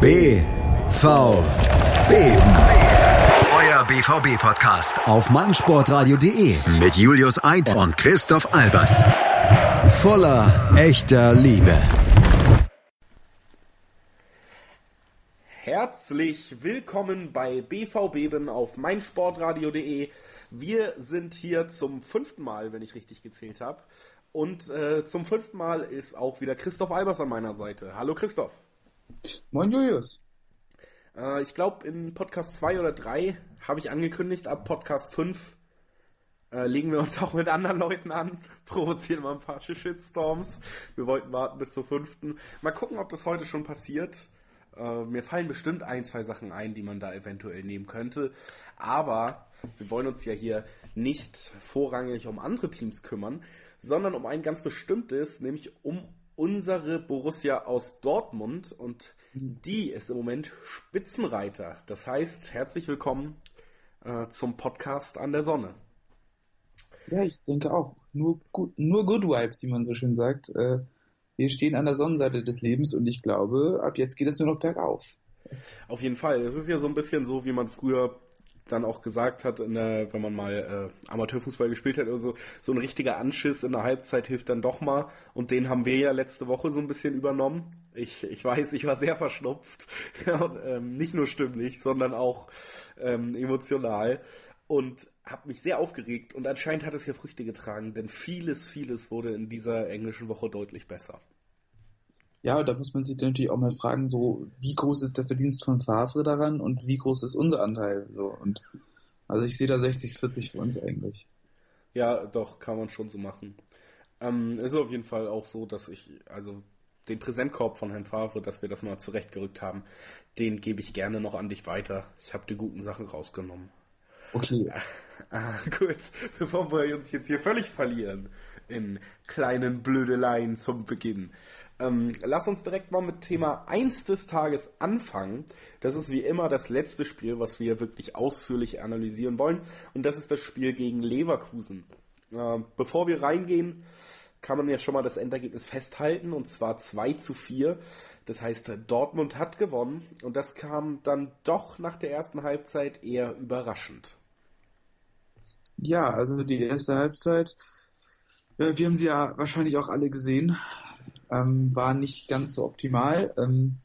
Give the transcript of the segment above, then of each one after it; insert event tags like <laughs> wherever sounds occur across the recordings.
BVB. Euer BVB-Podcast auf meinsportradio.de mit Julius Eid und Christoph Albers. Voller echter Liebe. Herzlich willkommen bei BVB auf meinsportradio.de. Wir sind hier zum fünften Mal, wenn ich richtig gezählt habe. Und äh, zum fünften Mal ist auch wieder Christoph Albers an meiner Seite. Hallo Christoph. Moin Julius. Äh, ich glaube, in Podcast 2 oder 3 habe ich angekündigt, ab Podcast 5 äh, legen wir uns auch mit anderen Leuten an, <laughs> provozieren mal ein paar Shitstorms. Wir wollten warten bis zur fünften. Mal gucken, ob das heute schon passiert. Äh, mir fallen bestimmt ein, zwei Sachen ein, die man da eventuell nehmen könnte. Aber wir wollen uns ja hier nicht vorrangig um andere Teams kümmern, sondern um ein ganz bestimmtes, nämlich um unsere Borussia aus Dortmund und die ist im Moment Spitzenreiter. Das heißt, herzlich willkommen äh, zum Podcast an der Sonne. Ja, ich denke auch. Nur gut, nur Good Vibes, wie man so schön sagt. Äh, wir stehen an der Sonnenseite des Lebens und ich glaube, ab jetzt geht es nur noch bergauf. Auf jeden Fall. Es ist ja so ein bisschen so, wie man früher dann auch gesagt hat, der, wenn man mal äh, Amateurfußball gespielt hat oder so, so ein richtiger Anschiss in der Halbzeit hilft dann doch mal. Und den haben wir ja letzte Woche so ein bisschen übernommen. Ich, ich weiß, ich war sehr verschnupft. <laughs> und, ähm, nicht nur stimmlich, sondern auch ähm, emotional. Und habe mich sehr aufgeregt. Und anscheinend hat es ja Früchte getragen, denn vieles, vieles wurde in dieser englischen Woche deutlich besser. Ja, da muss man sich natürlich auch mal fragen, so wie groß ist der Verdienst von Favre daran und wie groß ist unser Anteil? So und also ich sehe da 60-40 für uns eigentlich. Ja, doch, kann man schon so machen. Ähm, ist auf jeden Fall auch so, dass ich, also den Präsentkorb von Herrn Favre, dass wir das mal zurechtgerückt haben, den gebe ich gerne noch an dich weiter. Ich habe die guten Sachen rausgenommen. Okay. <laughs> Ah, gut, bevor wir uns jetzt hier völlig verlieren in kleinen Blödeleien zum Beginn. Ähm, lass uns direkt mal mit Thema 1 des Tages anfangen. Das ist wie immer das letzte Spiel, was wir wirklich ausführlich analysieren wollen. Und das ist das Spiel gegen Leverkusen. Äh, bevor wir reingehen, kann man ja schon mal das Endergebnis festhalten. Und zwar 2 zu 4. Das heißt, Dortmund hat gewonnen. Und das kam dann doch nach der ersten Halbzeit eher überraschend. Ja, also die erste Halbzeit. Äh, wir haben sie ja wahrscheinlich auch alle gesehen ähm, war nicht ganz so optimal. Ähm,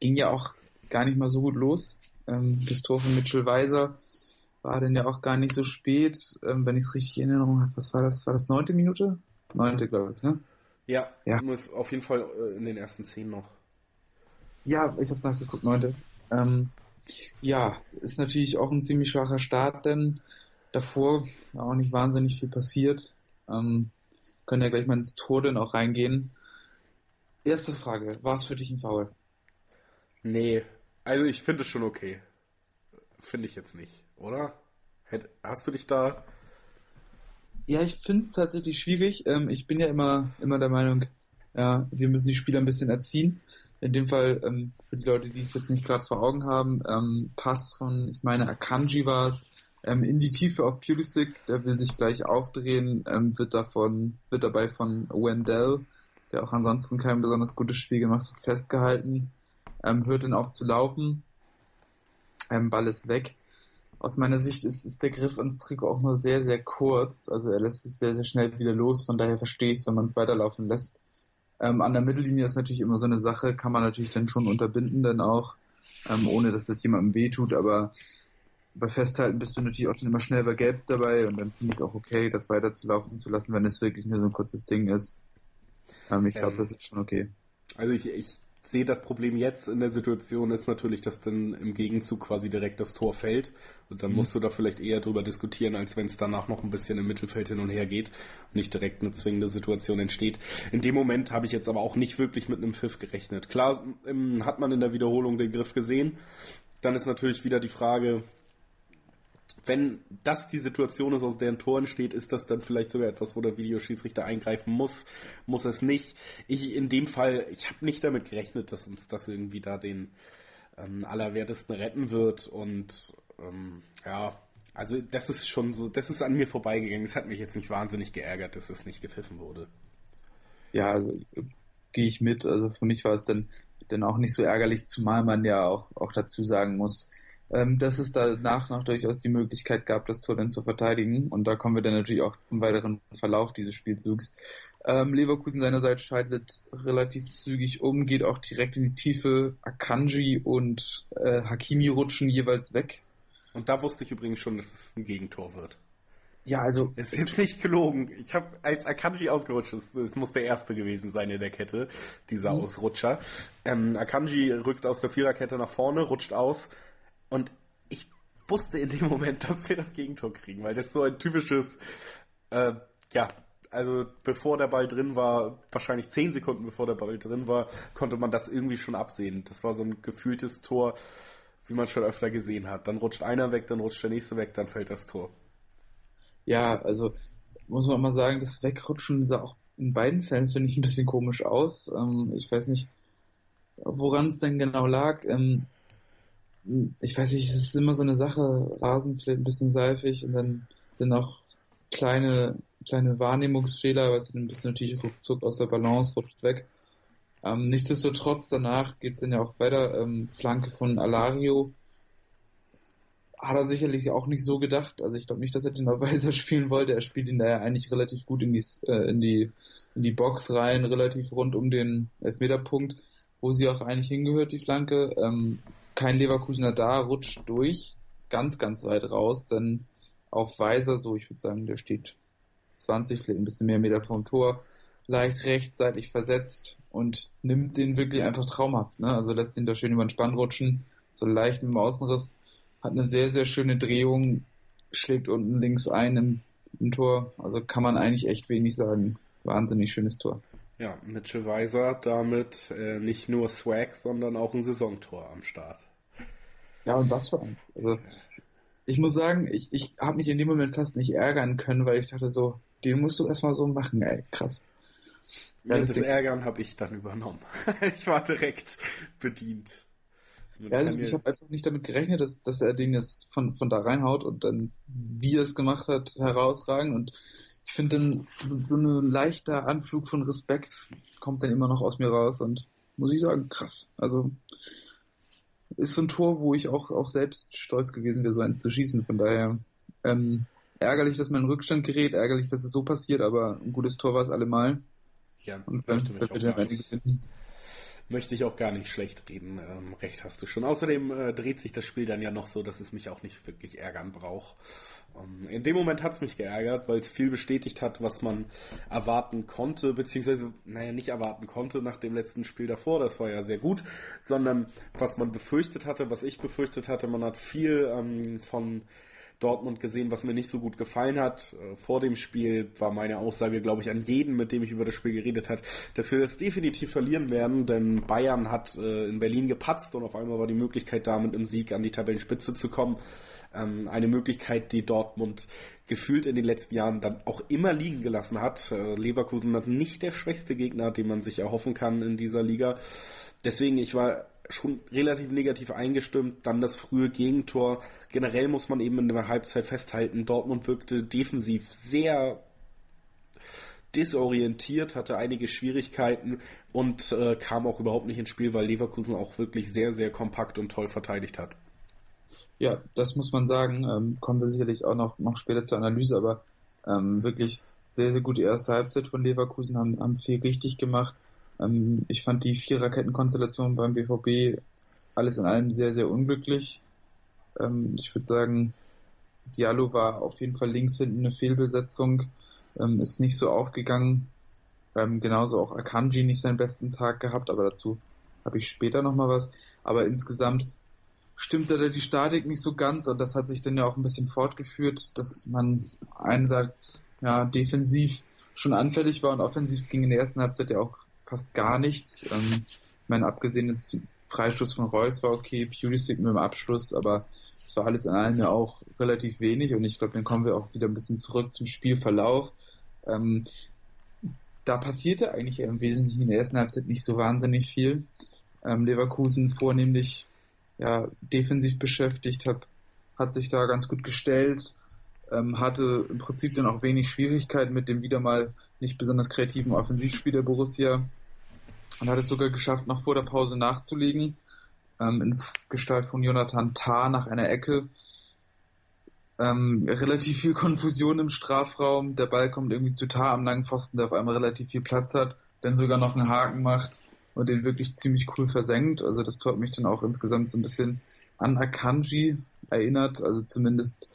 ging ja auch gar nicht mal so gut los. Ähm, das Tor von Mitchell Weiser war dann ja auch gar nicht so spät, ähm, wenn ich es richtig in Erinnerung habe. Was war das? War das neunte Minute? Neunte, glaube ich, ne? Ja, ja. Muss auf jeden Fall äh, in den ersten zehn noch. Ja, ich habe es nachgeguckt, neunte. Ähm, ja, ist natürlich auch ein ziemlich schwacher Start, denn davor auch nicht wahnsinnig viel passiert. Ähm, können ja gleich mal ins Tor dann auch reingehen. Erste Frage, war es für dich ein Foul? Nee, also ich finde es schon okay. Finde ich jetzt nicht, oder? Hast du dich da... Ja, ich finde es tatsächlich schwierig. Ähm, ich bin ja immer, immer der Meinung, ja, wir müssen die Spieler ein bisschen erziehen. In dem Fall, ähm, für die Leute, die es jetzt nicht gerade vor Augen haben, ähm, Pass von, ich meine, Akanji war es, ähm, in die Tiefe auf Pulisic, der will sich gleich aufdrehen, ähm, wird davon, wird dabei von Wendell, der auch ansonsten kein besonders gutes Spiel gemacht hat, festgehalten, ähm, hört dann auf zu laufen, ähm, Ball ist weg. Aus meiner Sicht ist, ist der Griff ans Trikot auch nur sehr, sehr kurz, also er lässt es sehr, sehr schnell wieder los, von daher verstehe ich es, wenn man es weiterlaufen lässt. Ähm, an der Mittellinie ist natürlich immer so eine Sache, kann man natürlich dann schon unterbinden, dann auch, ähm, ohne dass das jemandem wehtut, aber bei Festhalten bist du natürlich auch dann immer schnell bei Gelb dabei und dann finde ich es auch okay, das weiterzulaufen zu lassen, wenn es wirklich nur so ein kurzes Ding ist. Ähm, ich glaube, ähm, das ist schon okay. Also ich, ich sehe das Problem jetzt in der Situation ist natürlich, dass dann im Gegenzug quasi direkt das Tor fällt und dann mhm. musst du da vielleicht eher drüber diskutieren, als wenn es danach noch ein bisschen im Mittelfeld hin und her geht und nicht direkt eine zwingende Situation entsteht. In dem Moment habe ich jetzt aber auch nicht wirklich mit einem Pfiff gerechnet. Klar ähm, hat man in der Wiederholung den Griff gesehen. Dann ist natürlich wieder die Frage, wenn das die Situation ist, aus der ein Tor entsteht, ist das dann vielleicht sogar etwas, wo der Videoschiedsrichter eingreifen muss, muss es nicht. Ich in dem Fall, ich habe nicht damit gerechnet, dass uns das irgendwie da den ähm, Allerwertesten retten wird und ähm, ja, also das ist schon so, das ist an mir vorbeigegangen. Es hat mich jetzt nicht wahnsinnig geärgert, dass es nicht gepfiffen wurde. Ja, also, gehe ich mit. Also für mich war es dann dann auch nicht so ärgerlich, zumal man ja auch, auch dazu sagen muss, ähm, dass es danach noch durchaus die Möglichkeit gab, das Tor dann zu verteidigen. Und da kommen wir dann natürlich auch zum weiteren Verlauf dieses Spielzugs. Ähm, Leverkusen seinerseits scheidet relativ zügig um, geht auch direkt in die Tiefe. Akanji und äh, Hakimi rutschen jeweils weg. Und da wusste ich übrigens schon, dass es ein Gegentor wird. Ja, also. Es ist jetzt nicht gelogen. Ich habe, als Akanji ausgerutscht ist, es muss der erste gewesen sein in der Kette, dieser mhm. Ausrutscher. Ähm, Akanji rückt aus der Viererkette nach vorne, rutscht aus und ich wusste in dem Moment, dass wir das Gegentor kriegen, weil das so ein typisches, äh, ja, also bevor der Ball drin war, wahrscheinlich zehn Sekunden bevor der Ball drin war, konnte man das irgendwie schon absehen. Das war so ein gefühltes Tor, wie man schon öfter gesehen hat. Dann rutscht einer weg, dann rutscht der nächste weg, dann fällt das Tor. Ja, also muss man mal sagen, das Wegrutschen sah auch in beiden Fällen, finde ich, ein bisschen komisch aus. Ähm, ich weiß nicht, woran es denn genau lag. Ich weiß nicht, es ist immer so eine Sache, Rasen vielleicht ein bisschen seifig und dann, dann auch kleine, kleine Wahrnehmungsfehler, was dann ein bisschen natürlich ruckzuck aus der Balance rutscht weg. Ähm, nichtsdestotrotz, danach geht's dann ja auch weiter, ähm, Flanke von Alario. Hat er sicherlich auch nicht so gedacht. Also ich glaube nicht, dass er den auf <laughs> Weiser spielen wollte. Er spielt ihn da ja eigentlich relativ gut in die, äh, in die, in die Box rein, relativ rund um den Elfmeterpunkt, wo sie auch eigentlich hingehört, die Flanke. Ähm, kein Leverkusener da, rutscht durch, ganz, ganz weit raus, dann auf Weiser, so ich würde sagen, der steht 20, vielleicht ein bisschen mehr Meter vom Tor, leicht rechtsseitig versetzt und nimmt den wirklich einfach traumhaft, ne? Also lässt ihn da schön über den Spann rutschen, so leicht mit dem Außenriss, hat eine sehr, sehr schöne Drehung, schlägt unten links ein im, im Tor, also kann man eigentlich echt wenig sagen. Wahnsinnig schönes Tor. Ja, Mitchell Weiser damit äh, nicht nur Swag, sondern auch ein Saisontor am Start. Ja, und was für eins. Also, ich muss sagen, ich, ich habe mich in dem Moment fast nicht ärgern können, weil ich dachte so, den musst du erstmal so machen, ey, krass. Ja, das, das Ärgern habe ich dann übernommen. <laughs> ich war direkt bedient. Ja, also ich habe einfach nicht damit gerechnet, dass, dass er den jetzt von, von da reinhaut und dann, wie er es gemacht hat, herausragen und ich finde dann so, so ein leichter Anflug von Respekt kommt dann immer noch aus mir raus und muss ich sagen, krass. Also ist so ein Tor, wo ich auch, auch selbst stolz gewesen wäre, so eins zu schießen. Von daher ähm, ärgerlich, dass man in Rückstand gerät, ärgerlich, dass es so passiert, aber ein gutes Tor war es allemal. Ja, und dann, dann wird er gewinnen möchte ich auch gar nicht schlecht reden. Ähm, recht hast du schon. Außerdem äh, dreht sich das Spiel dann ja noch so, dass es mich auch nicht wirklich ärgern braucht. Ähm, in dem Moment hat es mich geärgert, weil es viel bestätigt hat, was man erwarten konnte, beziehungsweise, naja, nicht erwarten konnte nach dem letzten Spiel davor, das war ja sehr gut, sondern was man befürchtet hatte, was ich befürchtet hatte. Man hat viel ähm, von Dortmund gesehen, was mir nicht so gut gefallen hat. Äh, vor dem Spiel war meine Aussage, glaube ich, an jeden, mit dem ich über das Spiel geredet hat, dass wir das definitiv verlieren werden, denn Bayern hat äh, in Berlin gepatzt und auf einmal war die Möglichkeit da, mit einem Sieg an die Tabellenspitze zu kommen. Ähm, eine Möglichkeit, die Dortmund gefühlt in den letzten Jahren dann auch immer liegen gelassen hat. Äh, Leverkusen hat nicht der schwächste Gegner, den man sich erhoffen kann in dieser Liga. Deswegen, ich war schon relativ negativ eingestimmt. Dann das frühe Gegentor. Generell muss man eben in der Halbzeit festhalten, Dortmund wirkte defensiv sehr desorientiert, hatte einige Schwierigkeiten und äh, kam auch überhaupt nicht ins Spiel, weil Leverkusen auch wirklich sehr, sehr kompakt und toll verteidigt hat. Ja, das muss man sagen. Ähm, kommen wir sicherlich auch noch, noch später zur Analyse, aber ähm, wirklich sehr, sehr gute erste Halbzeit von Leverkusen, haben, haben viel richtig gemacht. Ähm, ich fand die Viererkettenkonstellation beim BVB alles in allem sehr, sehr unglücklich. Ähm, ich würde sagen, Diallo war auf jeden Fall links hinten eine Fehlbesetzung, ähm, ist nicht so aufgegangen. Ähm, genauso auch Akanji nicht seinen besten Tag gehabt, aber dazu habe ich später nochmal was. Aber insgesamt stimmte da die Statik nicht so ganz und das hat sich dann ja auch ein bisschen fortgeführt, dass man einerseits ja defensiv schon anfällig war und offensiv ging in der ersten Halbzeit ja auch fast gar nichts. Ähm, ich meine, abgesehen jetzt Freistoß von Reus war okay, Pulisic mit dem Abschluss, aber es war alles in allem ja auch relativ wenig und ich glaube, dann kommen wir auch wieder ein bisschen zurück zum Spielverlauf. Ähm, da passierte eigentlich im Wesentlichen in der ersten Halbzeit nicht so wahnsinnig viel. Ähm, Leverkusen vornehmlich ja, defensiv beschäftigt, hat, hat sich da ganz gut gestellt, ähm, hatte im Prinzip dann auch wenig Schwierigkeiten mit dem wieder mal nicht besonders kreativen Offensivspiel der Borussia und hat es sogar geschafft, noch vor der Pause nachzulegen. Ähm, in Gestalt von Jonathan Tah nach einer Ecke. Ähm, relativ viel Konfusion im Strafraum. Der Ball kommt irgendwie zu Tah am langen Pfosten, der auf einmal relativ viel Platz hat, dann sogar noch einen Haken macht und den wirklich ziemlich cool versenkt. Also das Tor hat mich dann auch insgesamt so ein bisschen an Akanji erinnert, also zumindest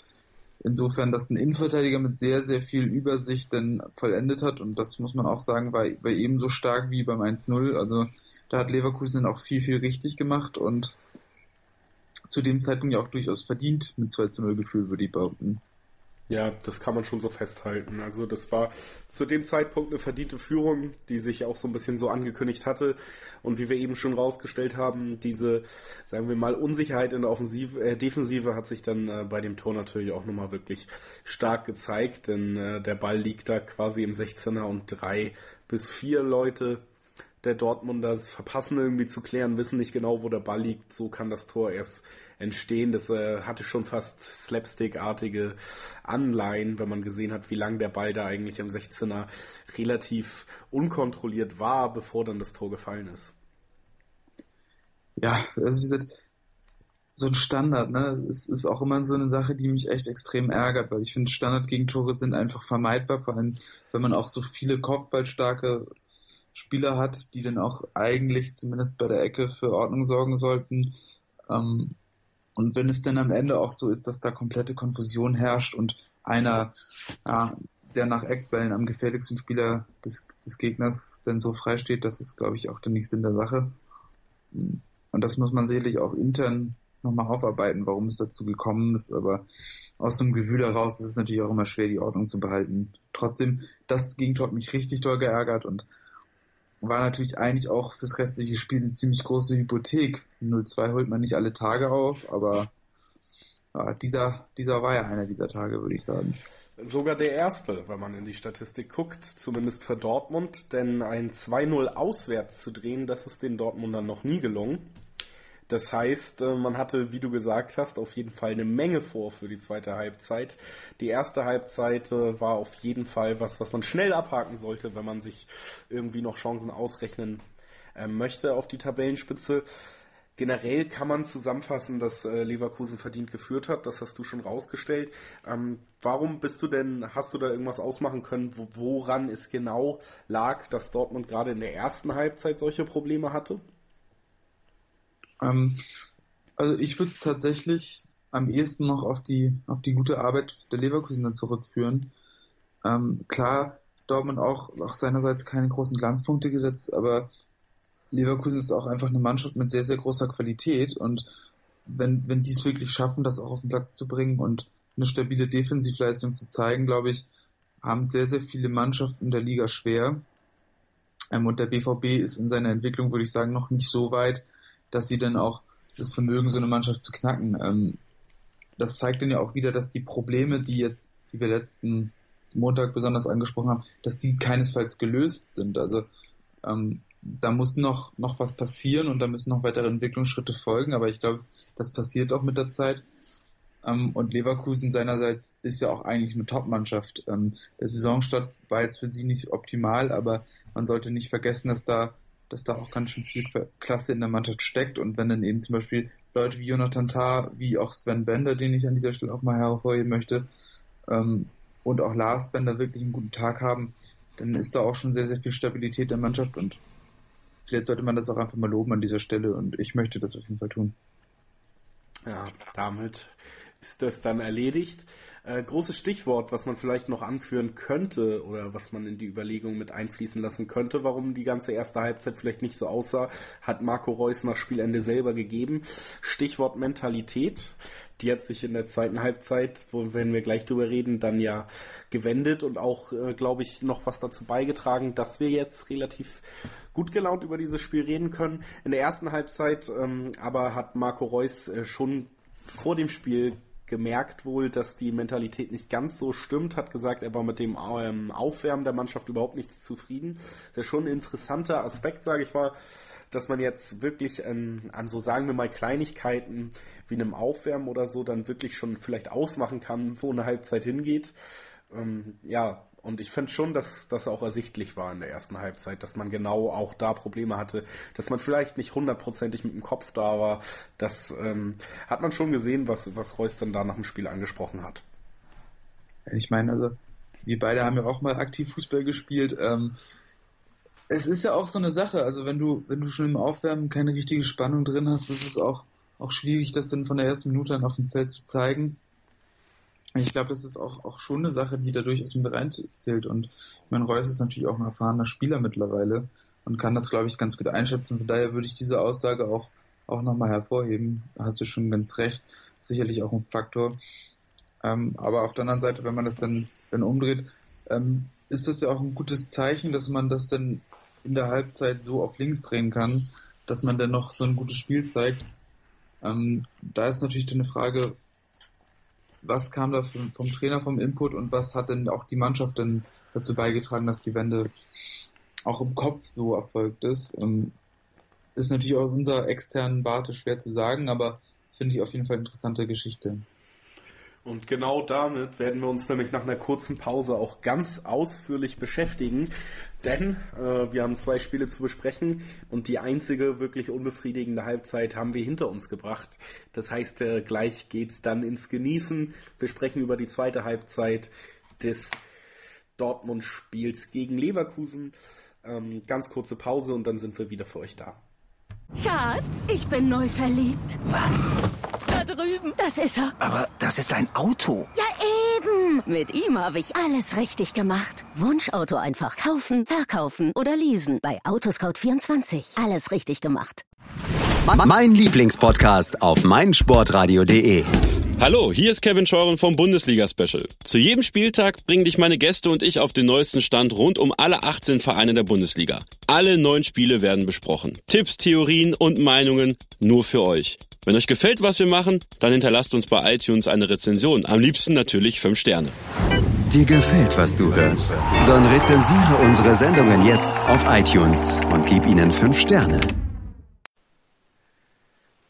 insofern, dass ein Innenverteidiger mit sehr, sehr viel Übersicht dann vollendet hat und das muss man auch sagen, war, war ebenso stark wie beim 1-0. Also da hat Leverkusen dann auch viel, viel richtig gemacht und zu dem Zeitpunkt ja auch durchaus verdient mit 2 0 Gefühl, würde ich behaupten. Ja, das kann man schon so festhalten. Also das war zu dem Zeitpunkt eine verdiente Führung, die sich auch so ein bisschen so angekündigt hatte. Und wie wir eben schon rausgestellt haben, diese, sagen wir mal, Unsicherheit in der Offensive, äh, Defensive hat sich dann äh, bei dem Tor natürlich auch nochmal wirklich stark gezeigt, denn äh, der Ball liegt da quasi im 16er und drei bis vier Leute der Dortmunder verpassen irgendwie zu klären, wissen nicht genau, wo der Ball liegt. So kann das Tor erst entstehen. Das äh, hatte schon fast Slapstick-artige Anleihen, wenn man gesehen hat, wie lang der Ball da eigentlich im 16er relativ unkontrolliert war, bevor dann das Tor gefallen ist. Ja, also wie gesagt, so ein Standard, ne? Es ist auch immer so eine Sache, die mich echt extrem ärgert, weil ich finde, Standardgegentore sind einfach vermeidbar, vor allem wenn man auch so viele kopfballstarke Spieler hat, die dann auch eigentlich zumindest bei der Ecke für Ordnung sorgen sollten. Ähm, und wenn es dann am Ende auch so ist, dass da komplette Konfusion herrscht und einer, ja, der nach Eckbällen am gefährlichsten Spieler des, des Gegners dann so frei steht, das ist, glaube ich, auch dann nicht Sinn der Sache. Und das muss man sicherlich auch intern nochmal aufarbeiten, warum es dazu gekommen ist, aber aus dem Gefühl heraus ist es natürlich auch immer schwer, die Ordnung zu behalten. Trotzdem, das Gegentor hat mich richtig toll geärgert und war natürlich eigentlich auch fürs restliche Spiel eine ziemlich große Hypothek. 0-2 holt man nicht alle Tage auf, aber ja, dieser, dieser war ja einer dieser Tage, würde ich sagen. Sogar der erste, wenn man in die Statistik guckt, zumindest für Dortmund, denn ein 2-0 auswärts zu drehen, das ist den Dortmundern noch nie gelungen. Das heißt, äh, man hatte, wie du gesagt hast, auf jeden Fall eine Menge vor für die zweite Halbzeit. Die erste Halbzeit äh, war auf jeden Fall was, was man schnell abhaken sollte, wenn man sich irgendwie noch Chancen ausrechnen äh, möchte auf die Tabellenspitze. Generell kann man zusammenfassen, dass Leverkusen verdient geführt hat. Das hast du schon rausgestellt. Ähm, warum bist du denn, hast du da irgendwas ausmachen können, woran es genau lag, dass Dortmund gerade in der ersten Halbzeit solche Probleme hatte? Ähm, also ich würde es tatsächlich am ehesten noch auf die, auf die gute Arbeit der Leverkusener zurückführen. Ähm, klar, Dortmund auch, auch seinerseits keine großen Glanzpunkte gesetzt, aber Leverkusen ist auch einfach eine Mannschaft mit sehr, sehr großer Qualität und wenn, wenn die es wirklich schaffen, das auch auf den Platz zu bringen und eine stabile Defensivleistung zu zeigen, glaube ich, haben sehr, sehr viele Mannschaften der Liga schwer. Ähm, und der BVB ist in seiner Entwicklung, würde ich sagen, noch nicht so weit, dass sie dann auch das Vermögen, so eine Mannschaft zu knacken. Ähm, das zeigt dann ja auch wieder, dass die Probleme, die jetzt, die wir letzten Montag besonders angesprochen haben, dass die keinesfalls gelöst sind. Also ähm, da muss noch, noch was passieren und da müssen noch weitere Entwicklungsschritte folgen, aber ich glaube, das passiert auch mit der Zeit. Ähm, und Leverkusen seinerseits ist ja auch eigentlich eine Top-Mannschaft. Ähm, der Saisonstart war jetzt für sie nicht optimal, aber man sollte nicht vergessen, dass da dass da auch ganz schön viel Klasse in der Mannschaft steckt. Und wenn dann eben zum Beispiel Leute wie Jonathan Tah, wie auch Sven Bender, den ich an dieser Stelle auch mal hervorheben möchte, ähm, und auch Lars Bender wirklich einen guten Tag haben, dann ist da auch schon sehr, sehr viel Stabilität in der Mannschaft. Und vielleicht sollte man das auch einfach mal loben an dieser Stelle. Und ich möchte das auf jeden Fall tun. Ja, damit ist das dann erledigt. Äh, großes Stichwort, was man vielleicht noch anführen könnte oder was man in die Überlegung mit einfließen lassen könnte, warum die ganze erste Halbzeit vielleicht nicht so aussah, hat Marco Reus nach Spielende selber gegeben. Stichwort Mentalität. Die hat sich in der zweiten Halbzeit, wo wenn wir gleich drüber reden, dann ja gewendet und auch, äh, glaube ich, noch was dazu beigetragen, dass wir jetzt relativ gut gelaunt über dieses Spiel reden können. In der ersten Halbzeit ähm, aber hat Marco Reus äh, schon vor dem Spiel gemerkt wohl, dass die Mentalität nicht ganz so stimmt, hat gesagt, er war mit dem ähm, Aufwärmen der Mannschaft überhaupt nicht zufrieden. Das ist ja schon ein interessanter Aspekt, sage ich mal, dass man jetzt wirklich ähm, an so, sagen wir mal, Kleinigkeiten wie einem Aufwärmen oder so dann wirklich schon vielleicht ausmachen kann, wo eine Halbzeit hingeht. Ähm, ja, Und ich finde schon, dass das auch ersichtlich war in der ersten Halbzeit, dass man genau auch da Probleme hatte, dass man vielleicht nicht hundertprozentig mit dem Kopf da war. Das ähm, hat man schon gesehen, was, was Reus dann da nach dem Spiel angesprochen hat. Ich meine, also, wir beide haben ja auch mal aktiv Fußball gespielt. Ähm, es ist ja auch so eine Sache, also wenn du, wenn du schon im Aufwärmen keine richtige Spannung drin hast, ist es auch, auch schwierig, das dann von der ersten Minute an auf dem Feld zu zeigen. Ich glaube, das ist auch, auch schon eine Sache, die da durchaus mit reinzählt. Und ich meine, Reus ist natürlich auch ein erfahrener Spieler mittlerweile und kann das, glaube ich, ganz gut einschätzen. Von daher würde ich diese Aussage auch, auch nochmal hervorheben. Hast du schon ganz recht. Sicherlich auch ein Faktor. Ähm, aber auf der anderen Seite, wenn man das dann, dann umdreht, ähm, ist das ja auch ein gutes Zeichen, dass man das dann in der Halbzeit so auf links drehen kann, dass man dann noch so ein gutes Spiel zeigt. Ähm, da ist natürlich dann eine Frage, was kam da vom, vom, Trainer vom Input und was hat denn auch die Mannschaft denn dazu beigetragen, dass die Wende auch im Kopf so erfolgt ist? Ähm, ist natürlich aus unserer externen Warte schwer zu sagen, aber finde ich auf jeden Fall interessante Geschichte. Und genau damit werden wir uns nämlich nach einer kurzen Pause auch ganz ausführlich beschäftigen. Denn äh, wir haben zwei Spiele zu besprechen und die einzige wirklich unbefriedigende Halbzeit haben wir hinter uns gebracht. Das heißt, äh, gleich geht's dann ins Genießen. Wir sprechen über die zweite Halbzeit des Dortmund-Spiels gegen Leverkusen. Ähm, ganz kurze Pause und dann sind wir wieder für euch da. Schatz, ich bin neu verliebt. Was? Drüben. Das ist er. Aber das ist ein Auto. Ja, eben. Mit ihm habe ich alles richtig gemacht. Wunschauto einfach kaufen, verkaufen oder leasen. Bei Autoscout24. Alles richtig gemacht. Mein Lieblingspodcast auf meinsportradio.de. Hallo, hier ist Kevin Scheuren vom Bundesliga-Special. Zu jedem Spieltag bringen dich meine Gäste und ich auf den neuesten Stand rund um alle 18 Vereine der Bundesliga. Alle neun Spiele werden besprochen. Tipps, Theorien und Meinungen nur für euch. Wenn euch gefällt, was wir machen, dann hinterlasst uns bei iTunes eine Rezension. Am liebsten natürlich 5 Sterne. Dir gefällt, was du hörst? Dann rezensiere unsere Sendungen jetzt auf iTunes und gib ihnen 5 Sterne.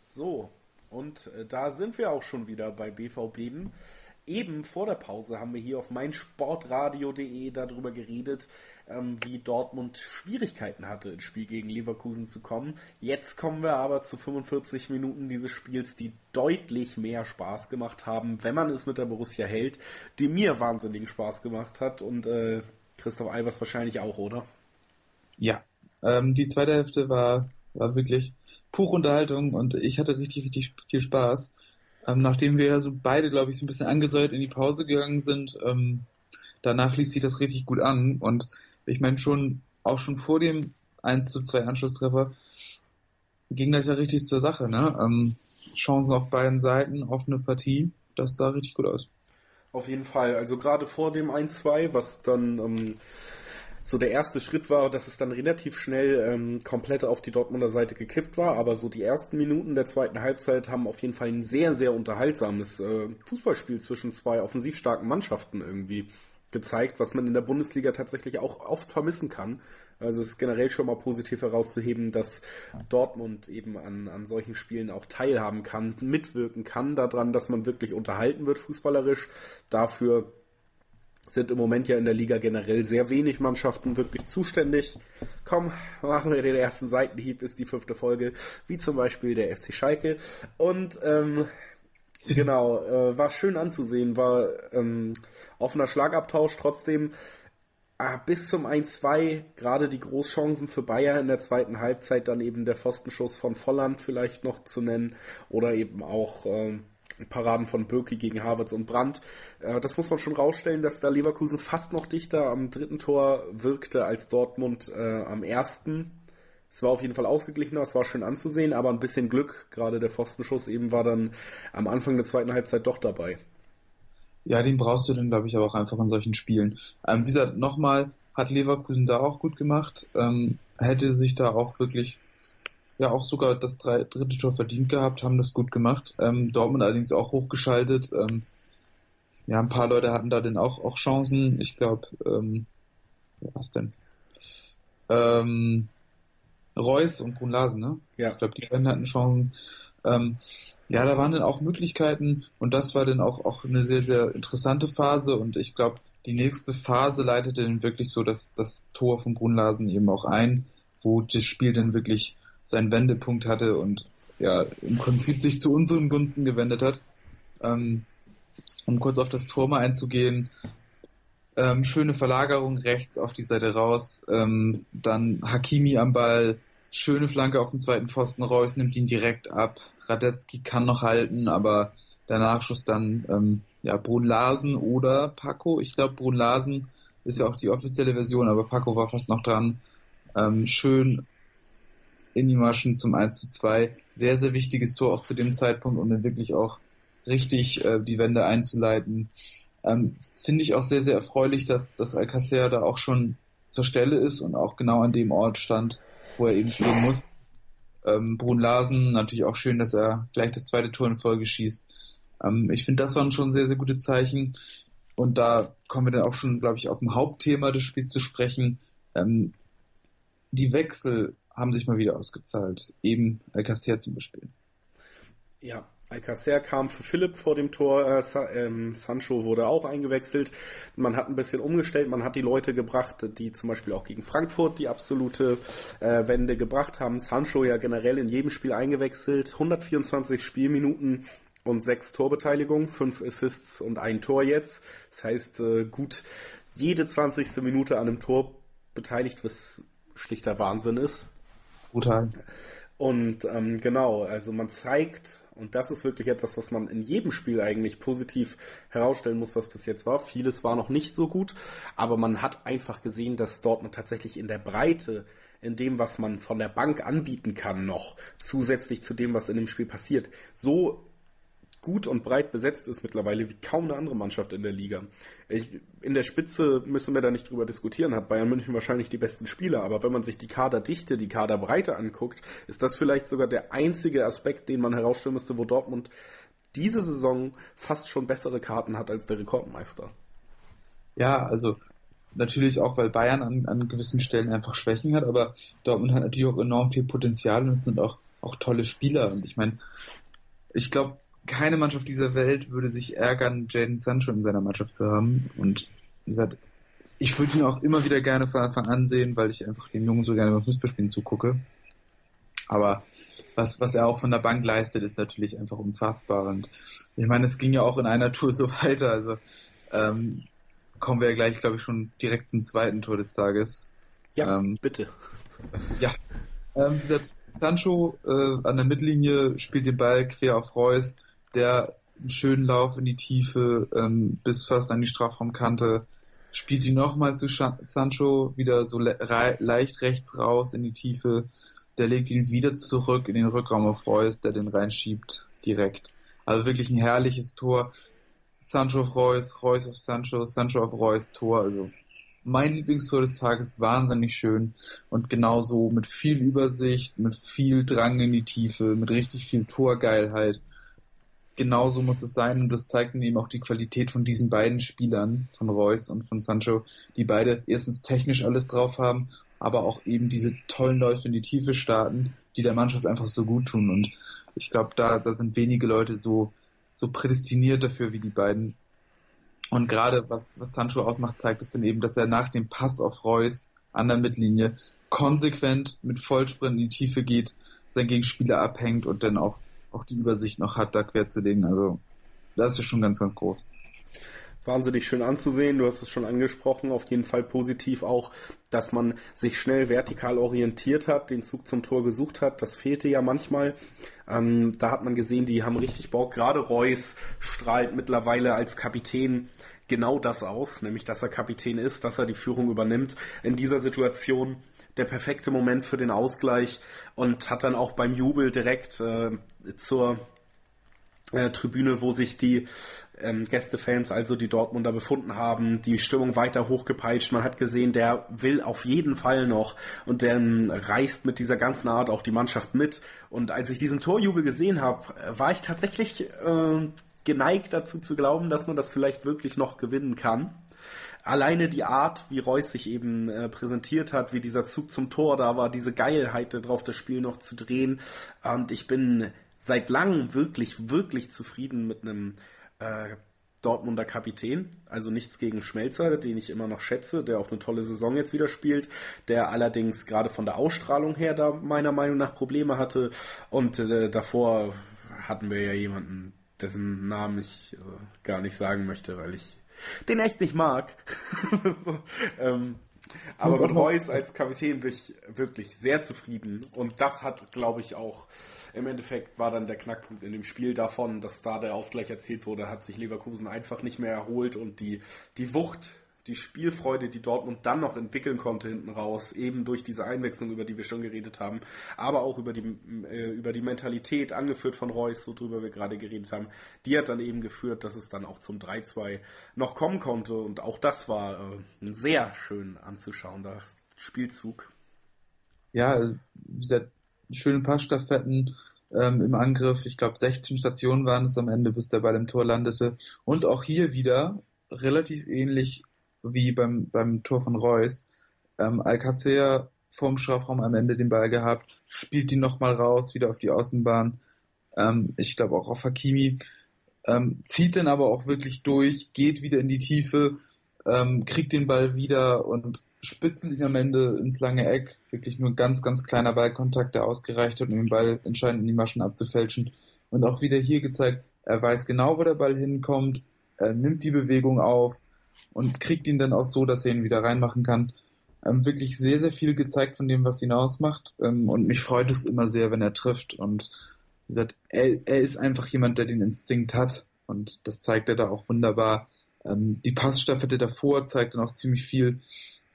So, und äh, da sind wir auch schon wieder bei BVB. Eben vor der Pause haben wir hier auf meinsportradio.de darüber geredet, ähm, wie Dortmund Schwierigkeiten hatte, ins Spiel gegen Leverkusen zu kommen. Jetzt kommen wir aber zu 45 Minuten dieses Spiels, die deutlich mehr Spaß gemacht haben, wenn man es mit der Borussia hält, die mir wahnsinnigen Spaß gemacht hat und äh, Christoph Albers wahrscheinlich auch, oder? Ja, ähm, die zweite Hälfte war, war wirklich pure Unterhaltung und ich hatte richtig, richtig viel Spaß. Ähm, nachdem wir ja so beide, glaube ich, so ein bisschen angesäuert in die Pause gegangen sind, ähm, danach ließ sich das richtig gut an und ich meine schon, auch schon vor dem 1 zu 2 Anschlusstreffer ging das ja richtig zur Sache, ne? Ähm, Chancen auf beiden Seiten, offene Partie, das sah richtig gut aus. Auf jeden Fall. Also gerade vor dem 1-2, was dann ähm, so der erste Schritt war, dass es dann relativ schnell ähm, komplett auf die Dortmunder Seite gekippt war, aber so die ersten Minuten der zweiten Halbzeit haben auf jeden Fall ein sehr, sehr unterhaltsames äh, Fußballspiel zwischen zwei offensiv starken Mannschaften irgendwie gezeigt, was man in der Bundesliga tatsächlich auch oft vermissen kann. Also es ist generell schon mal positiv herauszuheben, dass Dortmund eben an, an solchen Spielen auch teilhaben kann, mitwirken kann daran, dass man wirklich unterhalten wird fußballerisch. Dafür sind im Moment ja in der Liga generell sehr wenig Mannschaften wirklich zuständig. Komm, machen wir den ersten Seitenhieb, ist die fünfte Folge, wie zum Beispiel der FC Schalke. Und ähm, <laughs> genau, äh, war schön anzusehen, war ähm, offener Schlagabtausch trotzdem. Ah, bis zum 1-2 gerade die Großchancen für Bayern in der zweiten Halbzeit, dann eben der Pfostenschuss von Volland vielleicht noch zu nennen oder eben auch ähm, Paraden von Birki gegen Havertz und Brandt. Äh, das muss man schon rausstellen, dass da Leverkusen fast noch dichter am dritten Tor wirkte als Dortmund äh, am ersten. Es war auf jeden Fall ausgeglichener, es war schön anzusehen, aber ein bisschen Glück, gerade der Pfostenschuss eben war dann am Anfang der zweiten Halbzeit doch dabei. Ja, den brauchst du dann, glaube ich, aber auch einfach in solchen Spielen. Ähm, wie gesagt, nochmal, hat Leverkusen da auch gut gemacht, ähm, hätte sich da auch wirklich, ja, auch sogar das drei, dritte Tor verdient gehabt, haben das gut gemacht. Ähm, Dortmund allerdings auch hochgeschaltet. Ähm, ja, ein paar Leute hatten da dann auch, auch Chancen. Ich glaube, ähm, was denn? Ähm, Reus und Brunlasen, ne? Ja. Ich glaube, die beiden hatten Chancen. Ähm, ja, da waren dann auch Möglichkeiten und das war dann auch, auch eine sehr, sehr interessante Phase und ich glaube, die nächste Phase leitete dann wirklich so das, das Tor von Brunlasen eben auch ein, wo das Spiel dann wirklich seinen Wendepunkt hatte und ja, im Prinzip sich zu unseren Gunsten gewendet hat. Ähm, um kurz auf das Tor mal einzugehen, ähm, schöne Verlagerung rechts auf die Seite raus, ähm, dann Hakimi am Ball, schöne Flanke auf den zweiten Pfosten, Reus nimmt ihn direkt ab, Radetzky kann noch halten, aber der Nachschuss dann ähm, ja Brun Larsen oder Paco. Ich glaube Brun Larsen ist ja auch die offizielle Version, aber Paco war fast noch dran. Ähm, schön in die Maschen zum 1 zu 2. Sehr, sehr wichtiges Tor auch zu dem Zeitpunkt, um dann wirklich auch richtig äh, die Wende einzuleiten. Ähm, Finde ich auch sehr, sehr erfreulich, dass, dass Alcacer da auch schon zur Stelle ist und auch genau an dem Ort stand, wo er eben stehen muss. Ähm, Brun Larsen, natürlich auch schön, dass er gleich das zweite Tor in Folge schießt. Ähm, ich finde, das waren schon sehr, sehr gute Zeichen. Und da kommen wir dann auch schon, glaube ich, auf dem Hauptthema des Spiels zu sprechen. Ähm, die Wechsel haben sich mal wieder ausgezahlt. Eben Alcacer zum Beispiel. Ja, Alcacer kam für Philipp vor dem Tor, äh, ähm, Sancho wurde auch eingewechselt. Man hat ein bisschen umgestellt, man hat die Leute gebracht, die zum Beispiel auch gegen Frankfurt die absolute äh, Wende gebracht haben. Sancho ja generell in jedem Spiel eingewechselt, 124 Spielminuten und sechs Torbeteiligungen, fünf Assists und ein Tor jetzt. Das heißt, äh, gut jede 20. Minute an einem Tor beteiligt, was schlichter Wahnsinn ist. Brutal. Und ähm, genau, also man zeigt, und das ist wirklich etwas, was man in jedem Spiel eigentlich positiv herausstellen muss, was bis jetzt war. Vieles war noch nicht so gut, aber man hat einfach gesehen, dass Dortmund tatsächlich in der Breite, in dem, was man von der Bank anbieten kann, noch zusätzlich zu dem, was in dem Spiel passiert, so gut und breit besetzt ist mittlerweile wie kaum eine andere Mannschaft in der Liga. Ich, in der Spitze müssen wir da nicht drüber diskutieren, hat Bayern München wahrscheinlich die besten Spieler, aber wenn man sich die Kaderdichte, die Kaderbreite anguckt, ist das vielleicht sogar der einzige Aspekt, den man herausstellen müsste, wo Dortmund diese Saison fast schon bessere Karten hat als der Rekordmeister. Ja, also natürlich auch, weil Bayern an, an gewissen Stellen einfach Schwächen hat, aber Dortmund hat natürlich auch enorm viel Potenzial und es sind auch, auch tolle Spieler. Und ich meine, ich glaube, keine Mannschaft dieser Welt würde sich ärgern, Jaden Sancho in seiner Mannschaft zu haben. Und wie gesagt, ich würde ihn auch immer wieder gerne von Anfang an sehen, weil ich einfach den Jungen so gerne beim Fußballspielen zugucke. Aber was, was er auch von der Bank leistet, ist natürlich einfach unfassbar. Und ich meine, es ging ja auch in einer Tour so <laughs> weiter. Also ähm, kommen wir ja gleich, glaube ich, schon direkt zum zweiten Tor des Tages. Ja, ähm, bitte. Ja, ähm, wie gesagt, Sancho äh, an der Mittellinie spielt den Ball quer auf Reus der einen schönen Lauf in die Tiefe ähm, bis fast an die Strafraumkante, spielt ihn nochmal zu Sancho, wieder so le leicht rechts raus in die Tiefe, der legt ihn wieder zurück in den Rückraum auf Reus, der den reinschiebt direkt. Also wirklich ein herrliches Tor. Sancho auf Reus, Reus auf Sancho, Sancho auf Reus Tor, also mein Lieblingstor des Tages, wahnsinnig schön und genauso mit viel Übersicht, mit viel Drang in die Tiefe, mit richtig viel Torgeilheit genauso muss es sein und das zeigt eben auch die Qualität von diesen beiden Spielern, von Reus und von Sancho, die beide erstens technisch alles drauf haben, aber auch eben diese tollen Läufe in die Tiefe starten, die der Mannschaft einfach so gut tun und ich glaube, da, da sind wenige Leute so, so prädestiniert dafür wie die beiden. Und gerade was, was Sancho ausmacht, zeigt es dann eben, dass er nach dem Pass auf Reus an der Mittellinie konsequent mit Vollsprint in die Tiefe geht, sein Gegenspieler abhängt und dann auch auch die Übersicht noch hat, da quer zu legen. Also das ist schon ganz, ganz groß. Wahnsinnig schön anzusehen. Du hast es schon angesprochen. Auf jeden Fall positiv auch, dass man sich schnell vertikal orientiert hat, den Zug zum Tor gesucht hat. Das fehlte ja manchmal. Ähm, da hat man gesehen, die haben richtig Bock. Gerade Reus strahlt mittlerweile als Kapitän genau das aus, nämlich dass er Kapitän ist, dass er die Führung übernimmt. In dieser Situation der perfekte Moment für den Ausgleich und hat dann auch beim Jubel direkt äh, zur äh, Tribüne, wo sich die ähm, Gästefans, also die Dortmunder befunden haben, die Stimmung weiter hochgepeitscht. Man hat gesehen, der will auf jeden Fall noch und der ähm, reißt mit dieser ganzen Art auch die Mannschaft mit. Und als ich diesen Torjubel gesehen habe, äh, war ich tatsächlich äh, geneigt dazu zu glauben, dass man das vielleicht wirklich noch gewinnen kann alleine die Art, wie Reus sich eben äh, präsentiert hat, wie dieser Zug zum Tor da war, diese Geilheit darauf, das Spiel noch zu drehen. Und ich bin seit langem wirklich, wirklich zufrieden mit einem äh, Dortmunder Kapitän, also nichts gegen Schmelzer, den ich immer noch schätze, der auch eine tolle Saison jetzt wieder spielt, der allerdings gerade von der Ausstrahlung her da meiner Meinung nach Probleme hatte und äh, davor hatten wir ja jemanden, dessen Namen ich äh, gar nicht sagen möchte, weil ich den echt nicht mag. <laughs> so, ähm, aber mit Reus als Kapitän bin ich wirklich sehr zufrieden und das hat, glaube ich, auch im Endeffekt war dann der Knackpunkt in dem Spiel davon, dass da der Ausgleich erzielt wurde, hat sich Leverkusen einfach nicht mehr erholt und die, die Wucht, die Spielfreude, die Dortmund dann noch entwickeln konnte hinten raus, eben durch diese Einwechslung, über die wir schon geredet haben, aber auch über die, äh, über die Mentalität, angeführt von Reus, worüber wir gerade geredet haben, die hat dann eben geführt, dass es dann auch zum 3-2 noch kommen konnte und auch das war äh, sehr schön anzuschauender Spielzug. Ja, gesagt, schöne Passstaffetten ähm, im Angriff. Ich glaube, 16 Stationen waren es am Ende, bis der Ball im Tor landete. Und auch hier wieder relativ ähnlich wie beim, beim Tor von Reus. Ähm, Alcacer vorm Strafraum am Ende den Ball gehabt, spielt ihn nochmal raus, wieder auf die Außenbahn. Ähm, ich glaube auch auf Hakimi. Ähm, zieht dann aber auch wirklich durch, geht wieder in die Tiefe, ähm, kriegt den Ball wieder und spitzelt ihn am Ende ins lange Eck. Wirklich nur ein ganz, ganz kleiner Ballkontakt, der ausgereicht hat, um den Ball entscheidend in die Maschen abzufälschen. Und auch wieder hier gezeigt, er weiß genau, wo der Ball hinkommt, er nimmt die Bewegung auf und kriegt ihn dann auch so, dass er ihn wieder reinmachen kann. Ähm, wirklich sehr, sehr viel gezeigt von dem, was ihn ausmacht. Ähm, und mich freut es immer sehr, wenn er trifft. Und wie gesagt, er, er ist einfach jemand, der den Instinkt hat. Und das zeigt er da auch wunderbar. Ähm, die Passstaffette davor zeigt dann auch ziemlich viel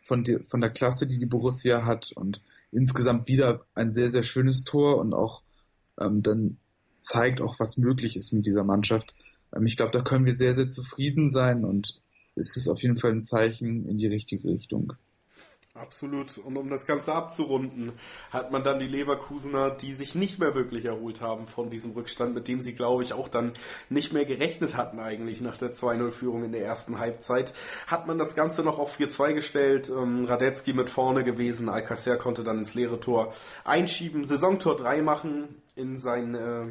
von, die, von der Klasse, die die Borussia hat und insgesamt wieder ein sehr, sehr schönes Tor und auch ähm, dann zeigt auch, was möglich ist mit dieser Mannschaft. Ähm, ich glaube, da können wir sehr, sehr zufrieden sein und es ist auf jeden Fall ein Zeichen in die richtige Richtung. Absolut. Und um das Ganze abzurunden, hat man dann die Leverkusener, die sich nicht mehr wirklich erholt haben von diesem Rückstand, mit dem sie, glaube ich, auch dann nicht mehr gerechnet hatten eigentlich nach der 2-0-Führung in der ersten Halbzeit, hat man das Ganze noch auf 4-2 gestellt. Ähm, Radetzky mit vorne gewesen, Alcacer konnte dann ins leere Tor einschieben, Saisontor 3 machen in seinen äh,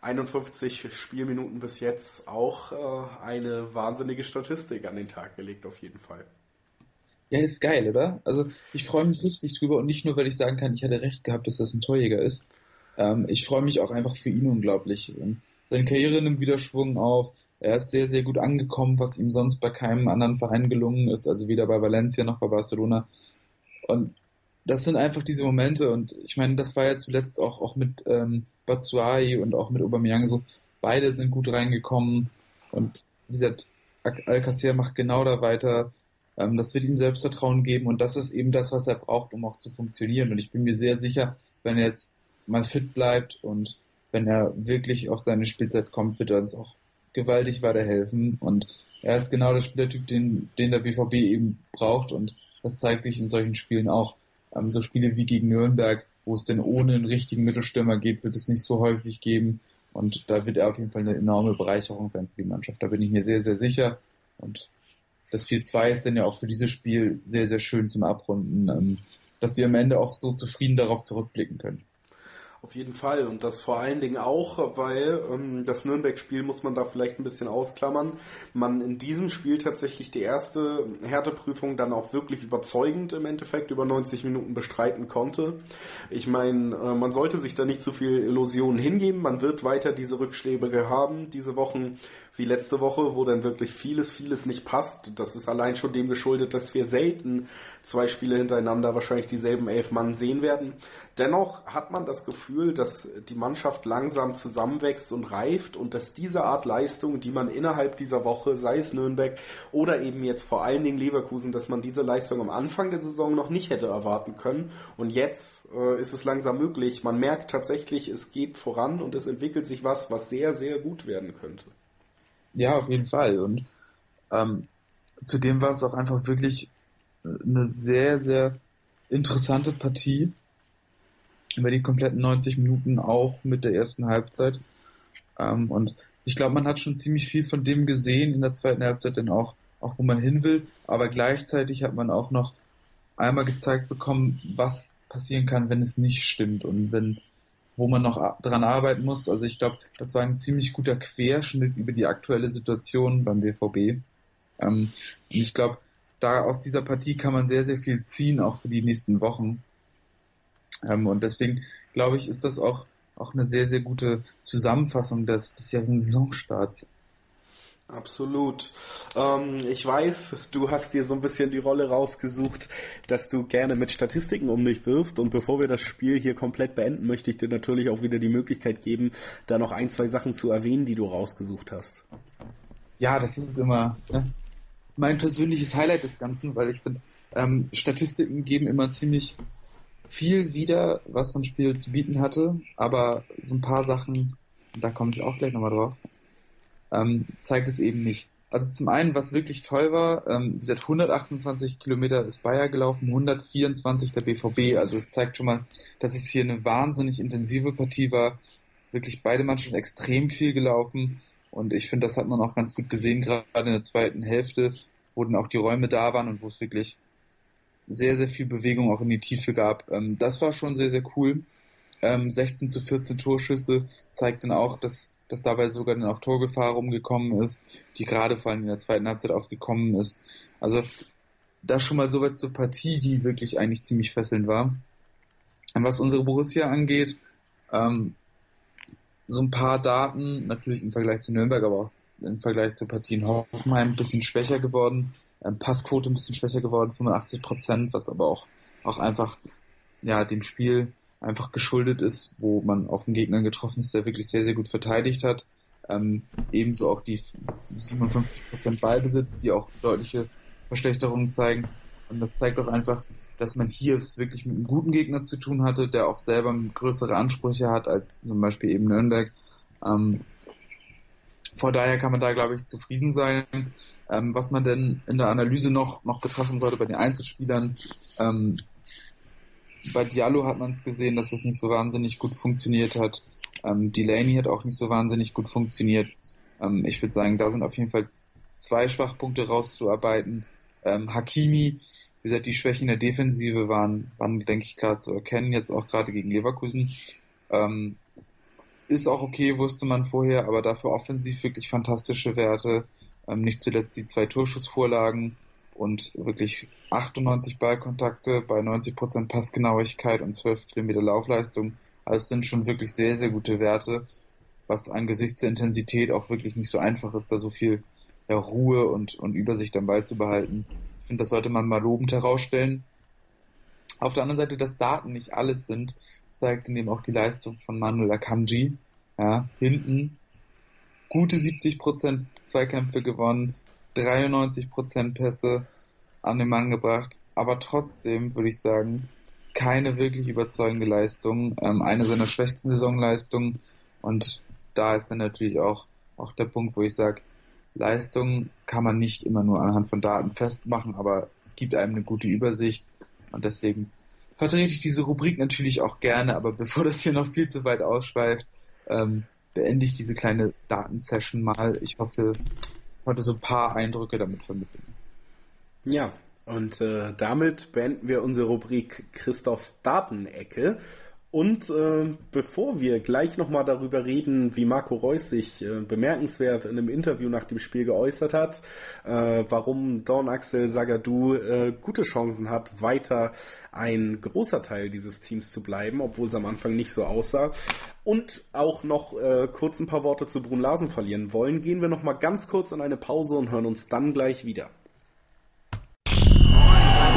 51 Spielminuten bis jetzt auch äh, eine wahnsinnige Statistik an den Tag gelegt auf jeden Fall. Ja, ist geil, oder? Also ich freue mich richtig drüber und nicht nur, weil ich sagen kann, ich hatte recht gehabt, dass das ein Torjäger ist. Ähm, ich freue mich auch einfach für ihn unglaublich. Seine Karriere nimmt wieder Schwung auf. Er ist sehr, sehr gut angekommen, was ihm sonst bei keinem anderen Verein gelungen ist, also weder bei Valencia noch bei Barcelona. Und das sind einfach diese Momente und ich meine, das war ja zuletzt auch, auch mit ähm, Batsuai und auch mit Aubameyang so. Beide sind gut reingekommen und wie gesagt, Alcacer macht genau da weiter. Ähm, das wird ihm Selbstvertrauen geben und das ist eben das, was er braucht, um auch zu funktionieren. Und ich bin mir sehr sicher, wenn er jetzt mal fit bleibt und wenn er wirklich auf seine Spielzeit kommt, wird er uns auch gewaltig weiterhelfen. Und er ist genau der Spielertyp, den, den der BVB eben braucht und das zeigt sich in solchen Spielen auch. Ähm, so Spiele wie gegen Nürnberg, wo es denn ohne einen richtigen Mittelstürmer geht, wird es nicht so häufig geben. Und da wird er auf jeden Fall eine enorme Bereicherung sein für die Mannschaft. Da bin ich mir sehr, sehr sicher. Und das 4-2 ist dann ja auch für dieses Spiel sehr, sehr schön zum Abrunden, ähm, dass wir am Ende auch so zufrieden darauf zurückblicken können. Auf jeden Fall und das vor allen Dingen auch, weil ähm, das Nürnberg-Spiel muss man da vielleicht ein bisschen ausklammern. Man in diesem Spiel tatsächlich die erste Härteprüfung dann auch wirklich überzeugend im Endeffekt über 90 Minuten bestreiten konnte. Ich meine, äh, man sollte sich da nicht zu viel Illusionen hingeben. Man wird weiter diese Rückschläge haben, diese Wochen wie letzte Woche, wo dann wirklich vieles, vieles nicht passt. Das ist allein schon dem geschuldet, dass wir selten zwei Spiele hintereinander wahrscheinlich dieselben elf Mann sehen werden. Dennoch hat man das Gefühl, dass die Mannschaft langsam zusammenwächst und reift und dass diese Art Leistung, die man innerhalb dieser Woche, sei es Nürnberg oder eben jetzt vor allen Dingen Leverkusen, dass man diese Leistung am Anfang der Saison noch nicht hätte erwarten können. Und jetzt äh, ist es langsam möglich. Man merkt tatsächlich, es geht voran und es entwickelt sich was, was sehr, sehr gut werden könnte. Ja, auf jeden Fall. Und ähm, zudem war es auch einfach wirklich eine sehr, sehr interessante Partie über die kompletten 90 Minuten auch mit der ersten Halbzeit. Ähm, und ich glaube, man hat schon ziemlich viel von dem gesehen in der zweiten Halbzeit, denn auch, auch wo man hin will. Aber gleichzeitig hat man auch noch einmal gezeigt bekommen, was passieren kann, wenn es nicht stimmt und wenn wo man noch dran arbeiten muss. Also ich glaube, das war ein ziemlich guter Querschnitt über die aktuelle Situation beim BVB. Ähm, und ich glaube, da aus dieser Partie kann man sehr, sehr viel ziehen, auch für die nächsten Wochen. Ähm, und deswegen glaube ich, ist das auch, auch eine sehr, sehr gute Zusammenfassung des bisherigen Saisonstarts. Absolut. Ähm, ich weiß, du hast dir so ein bisschen die Rolle rausgesucht, dass du gerne mit Statistiken um dich wirfst. Und bevor wir das Spiel hier komplett beenden, möchte ich dir natürlich auch wieder die Möglichkeit geben, da noch ein, zwei Sachen zu erwähnen, die du rausgesucht hast. Ja, das ist immer ne, mein persönliches Highlight des Ganzen, weil ich finde, ähm, Statistiken geben immer ziemlich viel wieder, was so ein Spiel zu bieten hatte. Aber so ein paar Sachen, da komme ich auch gleich nochmal drauf ähm, zeigt es eben nicht. Also zum einen, was wirklich toll war, ähm, gesagt, 128 Kilometer ist Bayer gelaufen, 124 der BVB. Also es zeigt schon mal, dass es hier eine wahnsinnig intensive Partie war. Wirklich beide Mannschaften extrem viel gelaufen. Und ich finde, das hat man auch ganz gut gesehen, gerade in der zweiten Hälfte, wo dann auch die Räume da waren und wo es wirklich sehr, sehr viel Bewegung auch in die Tiefe gab. Ähm, das war schon sehr, sehr cool. Ähm, 16 zu 14 Torschüsse zeigt dann auch, dass dass dabei sogar dann auch Torgefahr rumgekommen ist, die gerade vor allem in der zweiten Halbzeit aufgekommen ist. Also das schon mal soweit zur Partie, die wirklich eigentlich ziemlich fesselnd war. Und was unsere Borussia angeht, ähm, so ein paar Daten, natürlich im Vergleich zu Nürnberg, aber auch im Vergleich zur Partie in Hoffenheim ein bisschen schwächer geworden, ähm, Passquote ein bisschen schwächer geworden, 85 Prozent, was aber auch, auch einfach ja, dem Spiel einfach geschuldet ist, wo man auf den Gegner getroffen ist, der wirklich sehr, sehr gut verteidigt hat. Ähm, ebenso auch die 57% Ballbesitz, die auch deutliche Verschlechterungen zeigen. Und das zeigt auch einfach, dass man hier es wirklich mit einem guten Gegner zu tun hatte, der auch selber größere Ansprüche hat als zum Beispiel eben Nürnberg. Ähm, vor daher kann man da, glaube ich, zufrieden sein. Ähm, was man denn in der Analyse noch, noch betrachten sollte bei den Einzelspielern, ähm, bei Diallo hat man es gesehen, dass es nicht so wahnsinnig gut funktioniert hat. Ähm, Delaney hat auch nicht so wahnsinnig gut funktioniert. Ähm, ich würde sagen, da sind auf jeden Fall zwei Schwachpunkte rauszuarbeiten. Ähm, Hakimi, wie gesagt, die Schwächen der Defensive waren, waren, denke ich, klar zu erkennen, jetzt auch gerade gegen Leverkusen. Ähm, ist auch okay, wusste man vorher, aber dafür offensiv wirklich fantastische Werte. Ähm, nicht zuletzt die zwei Torschussvorlagen und wirklich 98 Ballkontakte bei 90% Passgenauigkeit und 12 Kilometer Laufleistung. Also es sind schon wirklich sehr, sehr gute Werte, was angesichts der Intensität auch wirklich nicht so einfach ist, da so viel ja, Ruhe und, und Übersicht am Ball zu behalten. Ich finde, das sollte man mal lobend herausstellen. Auf der anderen Seite, dass Daten nicht alles sind, zeigt dem auch die Leistung von Manuel Akanji. Ja, hinten gute 70% Zweikämpfe gewonnen, 93% Pässe an den Mann gebracht, aber trotzdem würde ich sagen, keine wirklich überzeugende Leistung, ähm, eine seiner schwächsten Saisonleistungen. Und da ist dann natürlich auch, auch der Punkt, wo ich sage, Leistung kann man nicht immer nur anhand von Daten festmachen, aber es gibt einem eine gute Übersicht. Und deswegen vertrete ich diese Rubrik natürlich auch gerne, aber bevor das hier noch viel zu weit ausschweift, ähm, beende ich diese kleine Datensession mal. Ich hoffe, konnte so ein paar Eindrücke damit vermitteln. Ja, und äh, damit beenden wir unsere Rubrik Christophs Datenecke. Und äh, bevor wir gleich nochmal darüber reden, wie Marco Reus sich äh, bemerkenswert in einem Interview nach dem Spiel geäußert hat, äh, warum Don Axel Sagadou äh, gute Chancen hat, weiter ein großer Teil dieses Teams zu bleiben, obwohl es am Anfang nicht so aussah, und auch noch äh, kurz ein paar Worte zu Brun Larsen verlieren wollen, gehen wir nochmal ganz kurz in eine Pause und hören uns dann gleich wieder.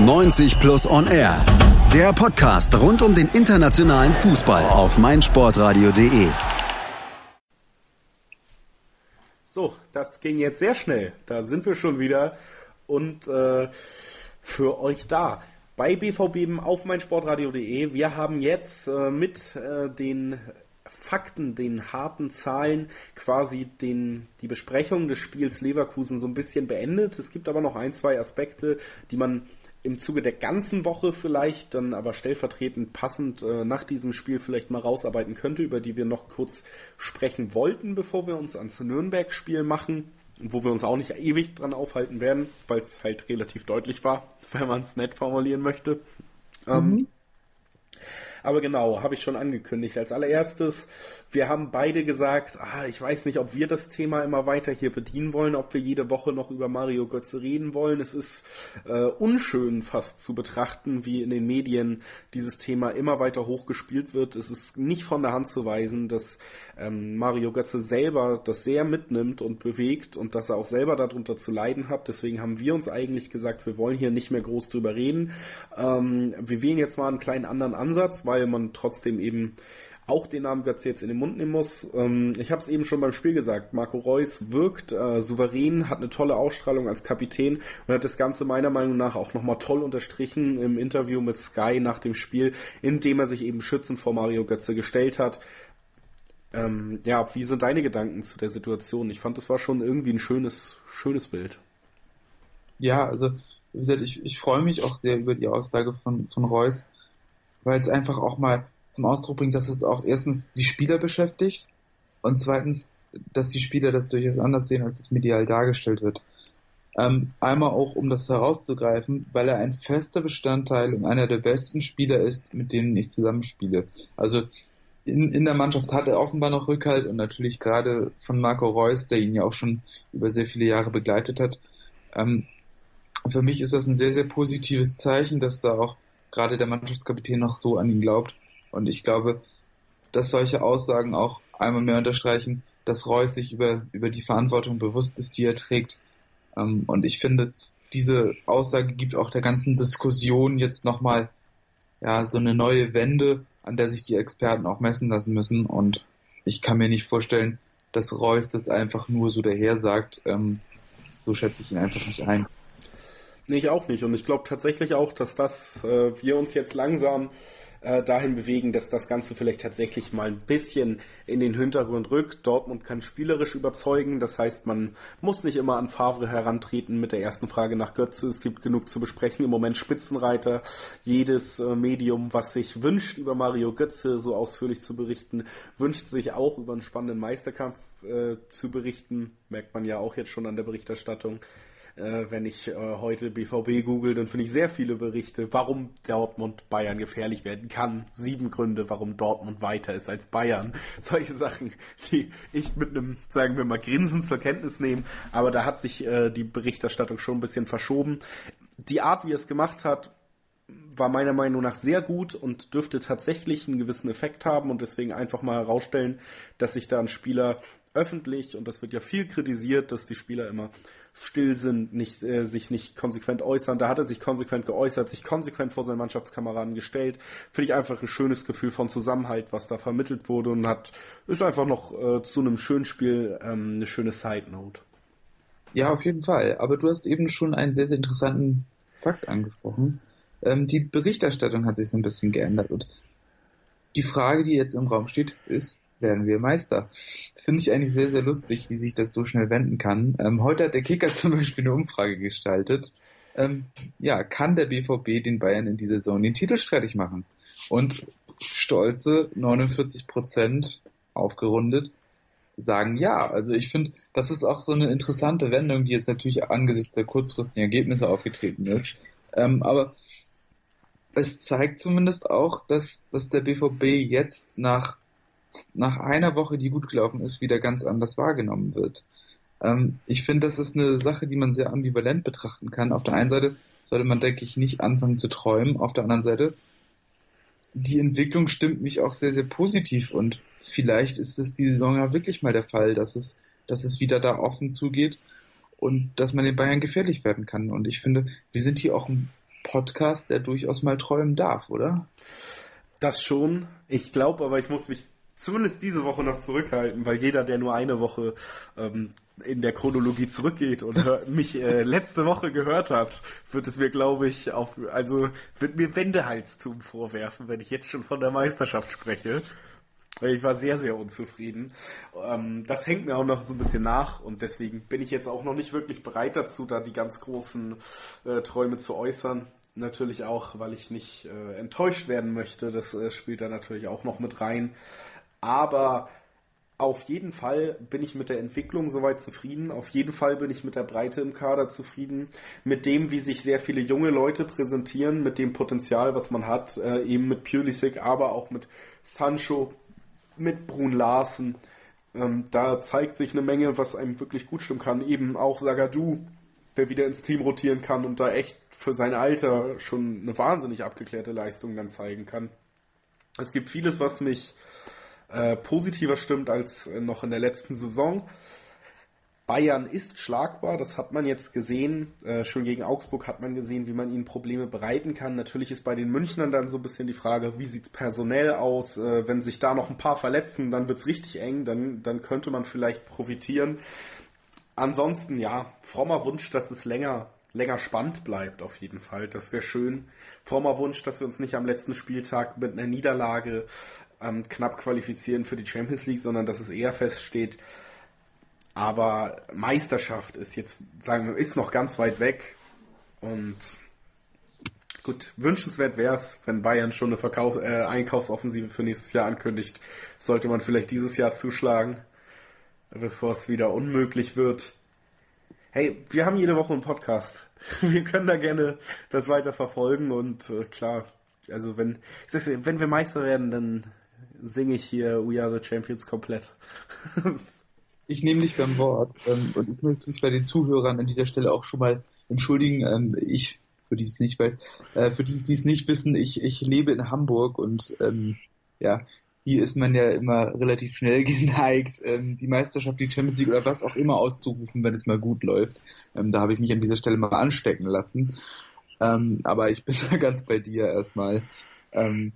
90 Plus On Air. Der Podcast rund um den internationalen Fußball auf meinsportradio.de. So, das ging jetzt sehr schnell. Da sind wir schon wieder und äh, für euch da bei BVB auf meinsportradio.de. Wir haben jetzt äh, mit äh, den Fakten, den harten Zahlen quasi den, die Besprechung des Spiels Leverkusen so ein bisschen beendet. Es gibt aber noch ein, zwei Aspekte, die man im Zuge der ganzen Woche vielleicht, dann aber stellvertretend passend äh, nach diesem Spiel vielleicht mal rausarbeiten könnte, über die wir noch kurz sprechen wollten, bevor wir uns ans Nürnberg-Spiel machen, wo wir uns auch nicht ewig dran aufhalten werden, weil es halt relativ deutlich war, <laughs> wenn man es nett formulieren möchte. Ähm, mhm. Ähm, Aber genau, habe ich schon angekündigt. Als allererstes, wir haben beide gesagt, ah, ich weiß nicht, ob wir das Thema immer weiter hier bedienen wollen, ob wir jede Woche noch über Mario Götze reden wollen. Es ist äh, unschön fast zu betrachten, wie in den Medien dieses Thema immer weiter hochgespielt wird. Es ist nicht von der Hand zu weisen, dass ähm, Mario Götze selber das sehr mitnimmt und bewegt und dass er auch selber darunter zu leiden hat. Deswegen haben wir uns eigentlich gesagt, wir wollen hier nicht mehr groß drüber reden. Ähm, wir wählen jetzt mal einen kleinen anderen Ansatz, weil man trotzdem eben auch den Namen Götze jetzt in den Mund nehmen muss. Ähm, ich habe es eben schon beim Spiel gesagt, Marco Reus wirkt äh, souverän, hat eine tolle Ausstrahlung als Kapitän und hat das Ganze meiner Meinung nach auch nochmal toll unterstrichen im Interview mit Sky nach dem Spiel, indem er sich eben schützend vor Mario Götze gestellt hat. Ähm, ja, wie sind deine Gedanken zu der Situation? Ich fand, das war schon irgendwie ein schönes, schönes Bild. Ja, also wie gesagt, ich, ich freue mich auch sehr über die Aussage von, von Reus, weil es einfach auch mal zum Ausdruck bringt, dass es auch erstens die Spieler beschäftigt und zweitens, dass die Spieler das durchaus anders sehen, als es medial dargestellt wird. Ähm, einmal auch, um das herauszugreifen, weil er ein fester Bestandteil und einer der besten Spieler ist, mit denen ich zusammenspiele. Also in, in der Mannschaft hat er offenbar noch Rückhalt und natürlich gerade von Marco Reus, der ihn ja auch schon über sehr viele Jahre begleitet hat. Ähm, für mich ist das ein sehr, sehr positives Zeichen, dass da auch gerade der Mannschaftskapitän noch so an ihn glaubt. Und ich glaube, dass solche Aussagen auch einmal mehr unterstreichen, dass Reus sich über, über die Verantwortung bewusst ist, die er trägt. Ähm, und ich finde, diese Aussage gibt auch der ganzen Diskussion jetzt nochmal ja, so eine neue Wende, an der sich die Experten auch messen lassen müssen. Und ich kann mir nicht vorstellen, dass Reus das einfach nur so daher sagt. Ähm, so schätze ich ihn einfach nicht ein. Nee, ich auch nicht. Und ich glaube tatsächlich auch, dass das äh, wir uns jetzt langsam äh, dahin bewegen, dass das Ganze vielleicht tatsächlich mal ein bisschen in den Hintergrund rückt. Dortmund kann spielerisch überzeugen. Das heißt, man muss nicht immer an Favre herantreten mit der ersten Frage nach Götze. Es gibt genug zu besprechen. Im Moment Spitzenreiter. Jedes äh, Medium, was sich wünscht, über Mario Götze so ausführlich zu berichten, wünscht sich auch über einen spannenden Meisterkampf äh, zu berichten. Merkt man ja auch jetzt schon an der Berichterstattung. Äh, wenn ich äh, heute BVB google, dann finde ich sehr viele Berichte, warum Dortmund Bayern gefährlich werden kann. Sieben Gründe, warum Dortmund weiter ist als Bayern. <laughs> Solche Sachen, die ich mit einem, sagen wir mal, Grinsen zur Kenntnis nehme. Aber da hat sich äh, die Berichterstattung schon ein bisschen verschoben. Die Art, wie er es gemacht hat, war meiner Meinung nach sehr gut und dürfte tatsächlich einen gewissen Effekt haben und deswegen einfach mal herausstellen, dass sich da ein Spieler öffentlich, und das wird ja viel kritisiert, dass die Spieler immer still sind, nicht, äh, sich nicht konsequent äußern. Da hat er sich konsequent geäußert, sich konsequent vor seinen Mannschaftskameraden gestellt. Finde ich einfach ein schönes Gefühl von Zusammenhalt, was da vermittelt wurde und hat, ist einfach noch äh, zu einem schönen Spiel ähm, eine schöne Side Note. Ja, auf jeden Fall. Aber du hast eben schon einen sehr, sehr interessanten Fakt angesprochen. Ähm, die Berichterstattung hat sich so ein bisschen geändert und die Frage, die jetzt im Raum steht, ist, werden wir Meister. Finde ich eigentlich sehr, sehr lustig, wie sich das so schnell wenden kann. Ähm, heute hat der Kicker <laughs> zum Beispiel eine Umfrage gestaltet. Ähm, ja, kann der BVB den Bayern in dieser Saison den Titel streitig machen? Und stolze 49 Prozent aufgerundet sagen ja. Also ich finde, das ist auch so eine interessante Wendung, die jetzt natürlich angesichts der kurzfristigen Ergebnisse aufgetreten ist. Ähm, aber es zeigt zumindest auch, dass, dass der BVB jetzt nach nach einer Woche, die gut gelaufen ist, wieder ganz anders wahrgenommen wird. Ähm, ich finde, das ist eine Sache, die man sehr ambivalent betrachten kann. Auf der einen Seite sollte man, denke ich, nicht anfangen zu träumen. Auf der anderen Seite, die Entwicklung stimmt mich auch sehr, sehr positiv und vielleicht ist es die Saison ja wirklich mal der Fall, dass es, dass es wieder da offen zugeht und dass man den Bayern gefährlich werden kann. Und ich finde, wir sind hier auch ein Podcast, der durchaus mal träumen darf, oder? Das schon. Ich glaube aber, ich muss mich zumindest diese Woche noch zurückhalten, weil jeder, der nur eine Woche ähm, in der Chronologie zurückgeht und mich äh, letzte Woche gehört hat, wird es mir, glaube ich, auf, also wird mir Wendehalstum vorwerfen, wenn ich jetzt schon von der Meisterschaft spreche. Ich war sehr, sehr unzufrieden. Ähm, das hängt mir auch noch so ein bisschen nach und deswegen bin ich jetzt auch noch nicht wirklich bereit dazu, da die ganz großen äh, Träume zu äußern. Natürlich auch, weil ich nicht äh, enttäuscht werden möchte. Das äh, spielt da natürlich auch noch mit rein. Aber auf jeden Fall bin ich mit der Entwicklung soweit zufrieden. Auf jeden Fall bin ich mit der Breite im Kader zufrieden. Mit dem, wie sich sehr viele junge Leute präsentieren, mit dem Potenzial, was man hat, äh, eben mit Pulisic, aber auch mit Sancho, mit Brun Larsen. Ähm, da zeigt sich eine Menge, was einem wirklich gut stimmen kann. Eben auch Sagadu, der wieder ins Team rotieren kann und da echt für sein Alter schon eine wahnsinnig abgeklärte Leistung dann zeigen kann. Es gibt vieles, was mich äh, positiver stimmt als äh, noch in der letzten Saison. Bayern ist schlagbar, das hat man jetzt gesehen. Äh, schon gegen Augsburg hat man gesehen, wie man ihnen Probleme bereiten kann. Natürlich ist bei den Münchnern dann so ein bisschen die Frage, wie sieht es personell aus? Äh, wenn sich da noch ein paar verletzen, dann wird es richtig eng, dann, dann könnte man vielleicht profitieren. Ansonsten, ja, frommer Wunsch, dass es länger, länger spannend bleibt, auf jeden Fall. Das wäre schön. Frommer Wunsch, dass wir uns nicht am letzten Spieltag mit einer Niederlage ähm, knapp qualifizieren für die Champions League, sondern dass es eher feststeht. Aber Meisterschaft ist jetzt, sagen wir, ist noch ganz weit weg. Und gut, wünschenswert wäre es, wenn Bayern schon eine Verkauf, äh, Einkaufsoffensive für nächstes Jahr ankündigt. Sollte man vielleicht dieses Jahr zuschlagen, bevor es wieder unmöglich wird. Hey, wir haben jede Woche einen Podcast. <laughs> Wir können da gerne das weiter verfolgen und äh, klar, also wenn, ich sag's, wenn wir Meister werden, dann singe ich hier We Are the Champions komplett. ich nehme dich beim Wort ähm, und ich möchte mich bei den Zuhörern an dieser Stelle auch schon mal entschuldigen. Ähm, ich, für die es nicht weiß, äh, für die, die es nicht wissen, ich, ich lebe in Hamburg und ähm, ja, hier ist man ja immer relativ schnell <laughs> geneigt, ähm, die Meisterschaft, die Champions League oder was auch immer auszurufen, wenn es mal gut läuft. Ähm, da habe ich mich an dieser Stelle mal anstecken lassen. Ähm, aber ich bin <laughs> da ganz bei dir erstmal. Ähm,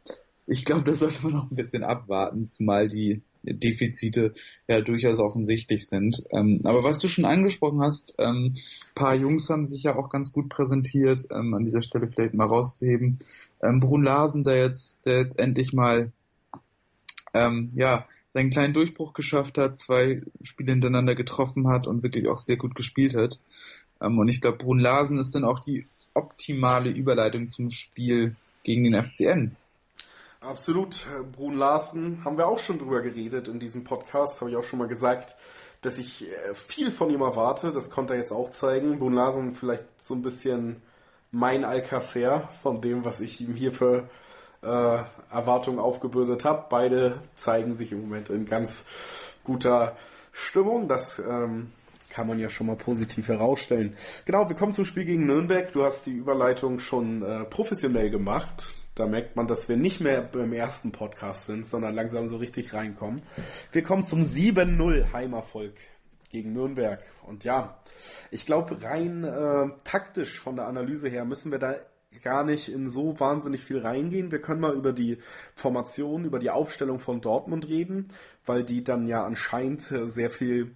ich glaube, da sollte man noch ein bisschen abwarten, zumal die Defizite ja durchaus offensichtlich sind. Ähm, aber was du schon angesprochen hast, ähm, paar Jungs haben sich ja auch ganz gut präsentiert, ähm, an dieser Stelle vielleicht mal rauszuheben. Ähm, Brun Larsen, der jetzt, der jetzt endlich mal ähm, ja, seinen kleinen Durchbruch geschafft hat, zwei Spiele hintereinander getroffen hat und wirklich auch sehr gut gespielt hat. Ähm, und ich glaube, Brun Larsen ist dann auch die optimale Überleitung zum Spiel gegen den FCN. Absolut. Brun Larsen haben wir auch schon drüber geredet in diesem Podcast, habe ich auch schon mal gesagt, dass ich äh, viel von ihm erwarte. Das konnte er jetzt auch zeigen. Brun Larsen vielleicht so ein bisschen mein Alcacer von dem, was ich ihm hier für äh, Erwartungen aufgebürdet habe. Beide zeigen sich im Moment in ganz guter Stimmung. Das ähm, kann man ja schon mal positiv herausstellen. Genau, wir kommen zum Spiel gegen Nürnberg. Du hast die Überleitung schon äh, professionell gemacht. Da merkt man, dass wir nicht mehr beim ersten Podcast sind, sondern langsam so richtig reinkommen. Wir kommen zum 7-0 Heimerfolg gegen Nürnberg. Und ja, ich glaube, rein äh, taktisch von der Analyse her müssen wir da gar nicht in so wahnsinnig viel reingehen. Wir können mal über die Formation, über die Aufstellung von Dortmund reden, weil die dann ja anscheinend sehr viel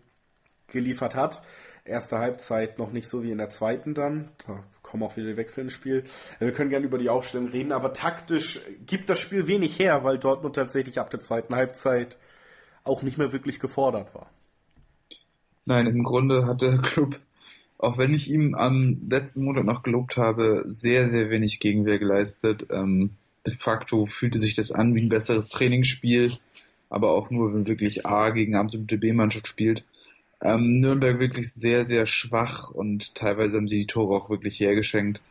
geliefert hat. Erste Halbzeit noch nicht so wie in der zweiten dann. Da kommen auch wieder die Wechsel ins Spiel. Wir können gerne über die Aufstellung reden, aber taktisch gibt das Spiel wenig her, weil Dortmund tatsächlich ab der zweiten Halbzeit auch nicht mehr wirklich gefordert war. Nein, im Grunde hat der Club, auch wenn ich ihm am letzten Monat noch gelobt habe, sehr, sehr wenig Gegenwehr geleistet. Ähm, de facto fühlte sich das an wie ein besseres Trainingsspiel, aber auch nur, wenn wirklich A gegen absolute B-Mannschaft spielt. Ähm, Nürnberg wirklich sehr, sehr schwach und teilweise haben sie die Tore auch wirklich hergeschenkt.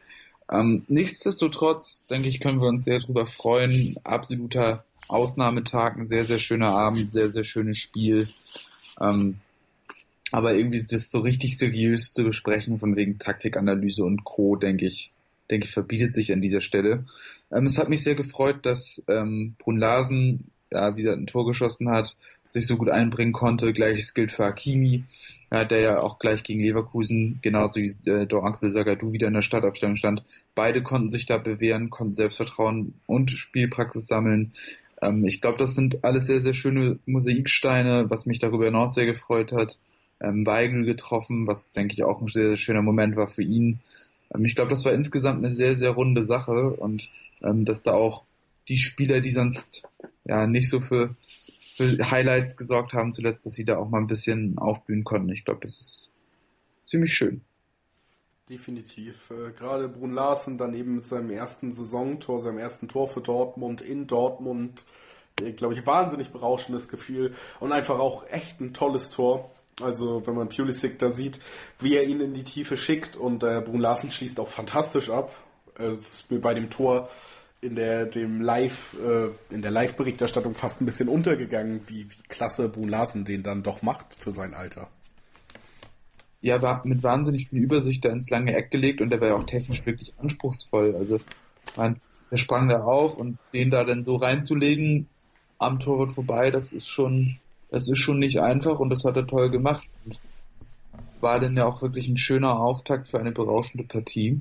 Ähm, nichtsdestotrotz, denke ich, können wir uns sehr darüber freuen. Absoluter Ausnahmetag, ein sehr, sehr schöner Abend, sehr, sehr schönes Spiel. Ähm, aber irgendwie das so richtig seriös zu besprechen von wegen Taktikanalyse und Co., denke ich, denke ich, verbietet sich an dieser Stelle. Ähm, es hat mich sehr gefreut, dass ähm, Brun Larsen ja, wieder ein Tor geschossen hat, sich so gut einbringen konnte. Gleiches gilt für Hakimi, ja, der ja auch gleich gegen Leverkusen, genauso wie äh, Dor Axel Sagadou wieder in der Startaufstellung stand. Beide konnten sich da bewähren, konnten Selbstvertrauen und Spielpraxis sammeln. Ähm, ich glaube, das sind alles sehr, sehr schöne Mosaiksteine, was mich darüber hinaus sehr gefreut hat. Ähm, Weigel getroffen, was denke ich auch ein sehr, sehr schöner Moment war für ihn. Ähm, ich glaube, das war insgesamt eine sehr, sehr runde Sache und ähm, dass da auch die Spieler, die sonst ja nicht so für, für Highlights gesorgt haben zuletzt, dass sie da auch mal ein bisschen aufblühen konnten. Ich glaube, das ist ziemlich schön. Definitiv. Äh, gerade Brun Larsen dann eben mit seinem ersten Saisontor, seinem ersten Tor für Dortmund in Dortmund glaube ich, wahnsinnig berauschendes Gefühl und einfach auch echt ein tolles Tor. Also wenn man Pulisic da sieht, wie er ihn in die Tiefe schickt und äh, Brun Larsen schließt auch fantastisch ab. Äh, bei dem Tor in der dem Live äh, in der Live-Berichterstattung fast ein bisschen untergegangen, wie, wie klasse Brun Larsen den dann doch macht für sein Alter. Ja, war mit wahnsinnig viel Übersicht da ins lange Eck gelegt und der war ja auch technisch wirklich anspruchsvoll. Also man, der sprang da auf und den da dann so reinzulegen am Torwart vorbei, das ist schon das ist schon nicht einfach und das hat er toll gemacht. Und war dann ja auch wirklich ein schöner Auftakt für eine berauschende Partie.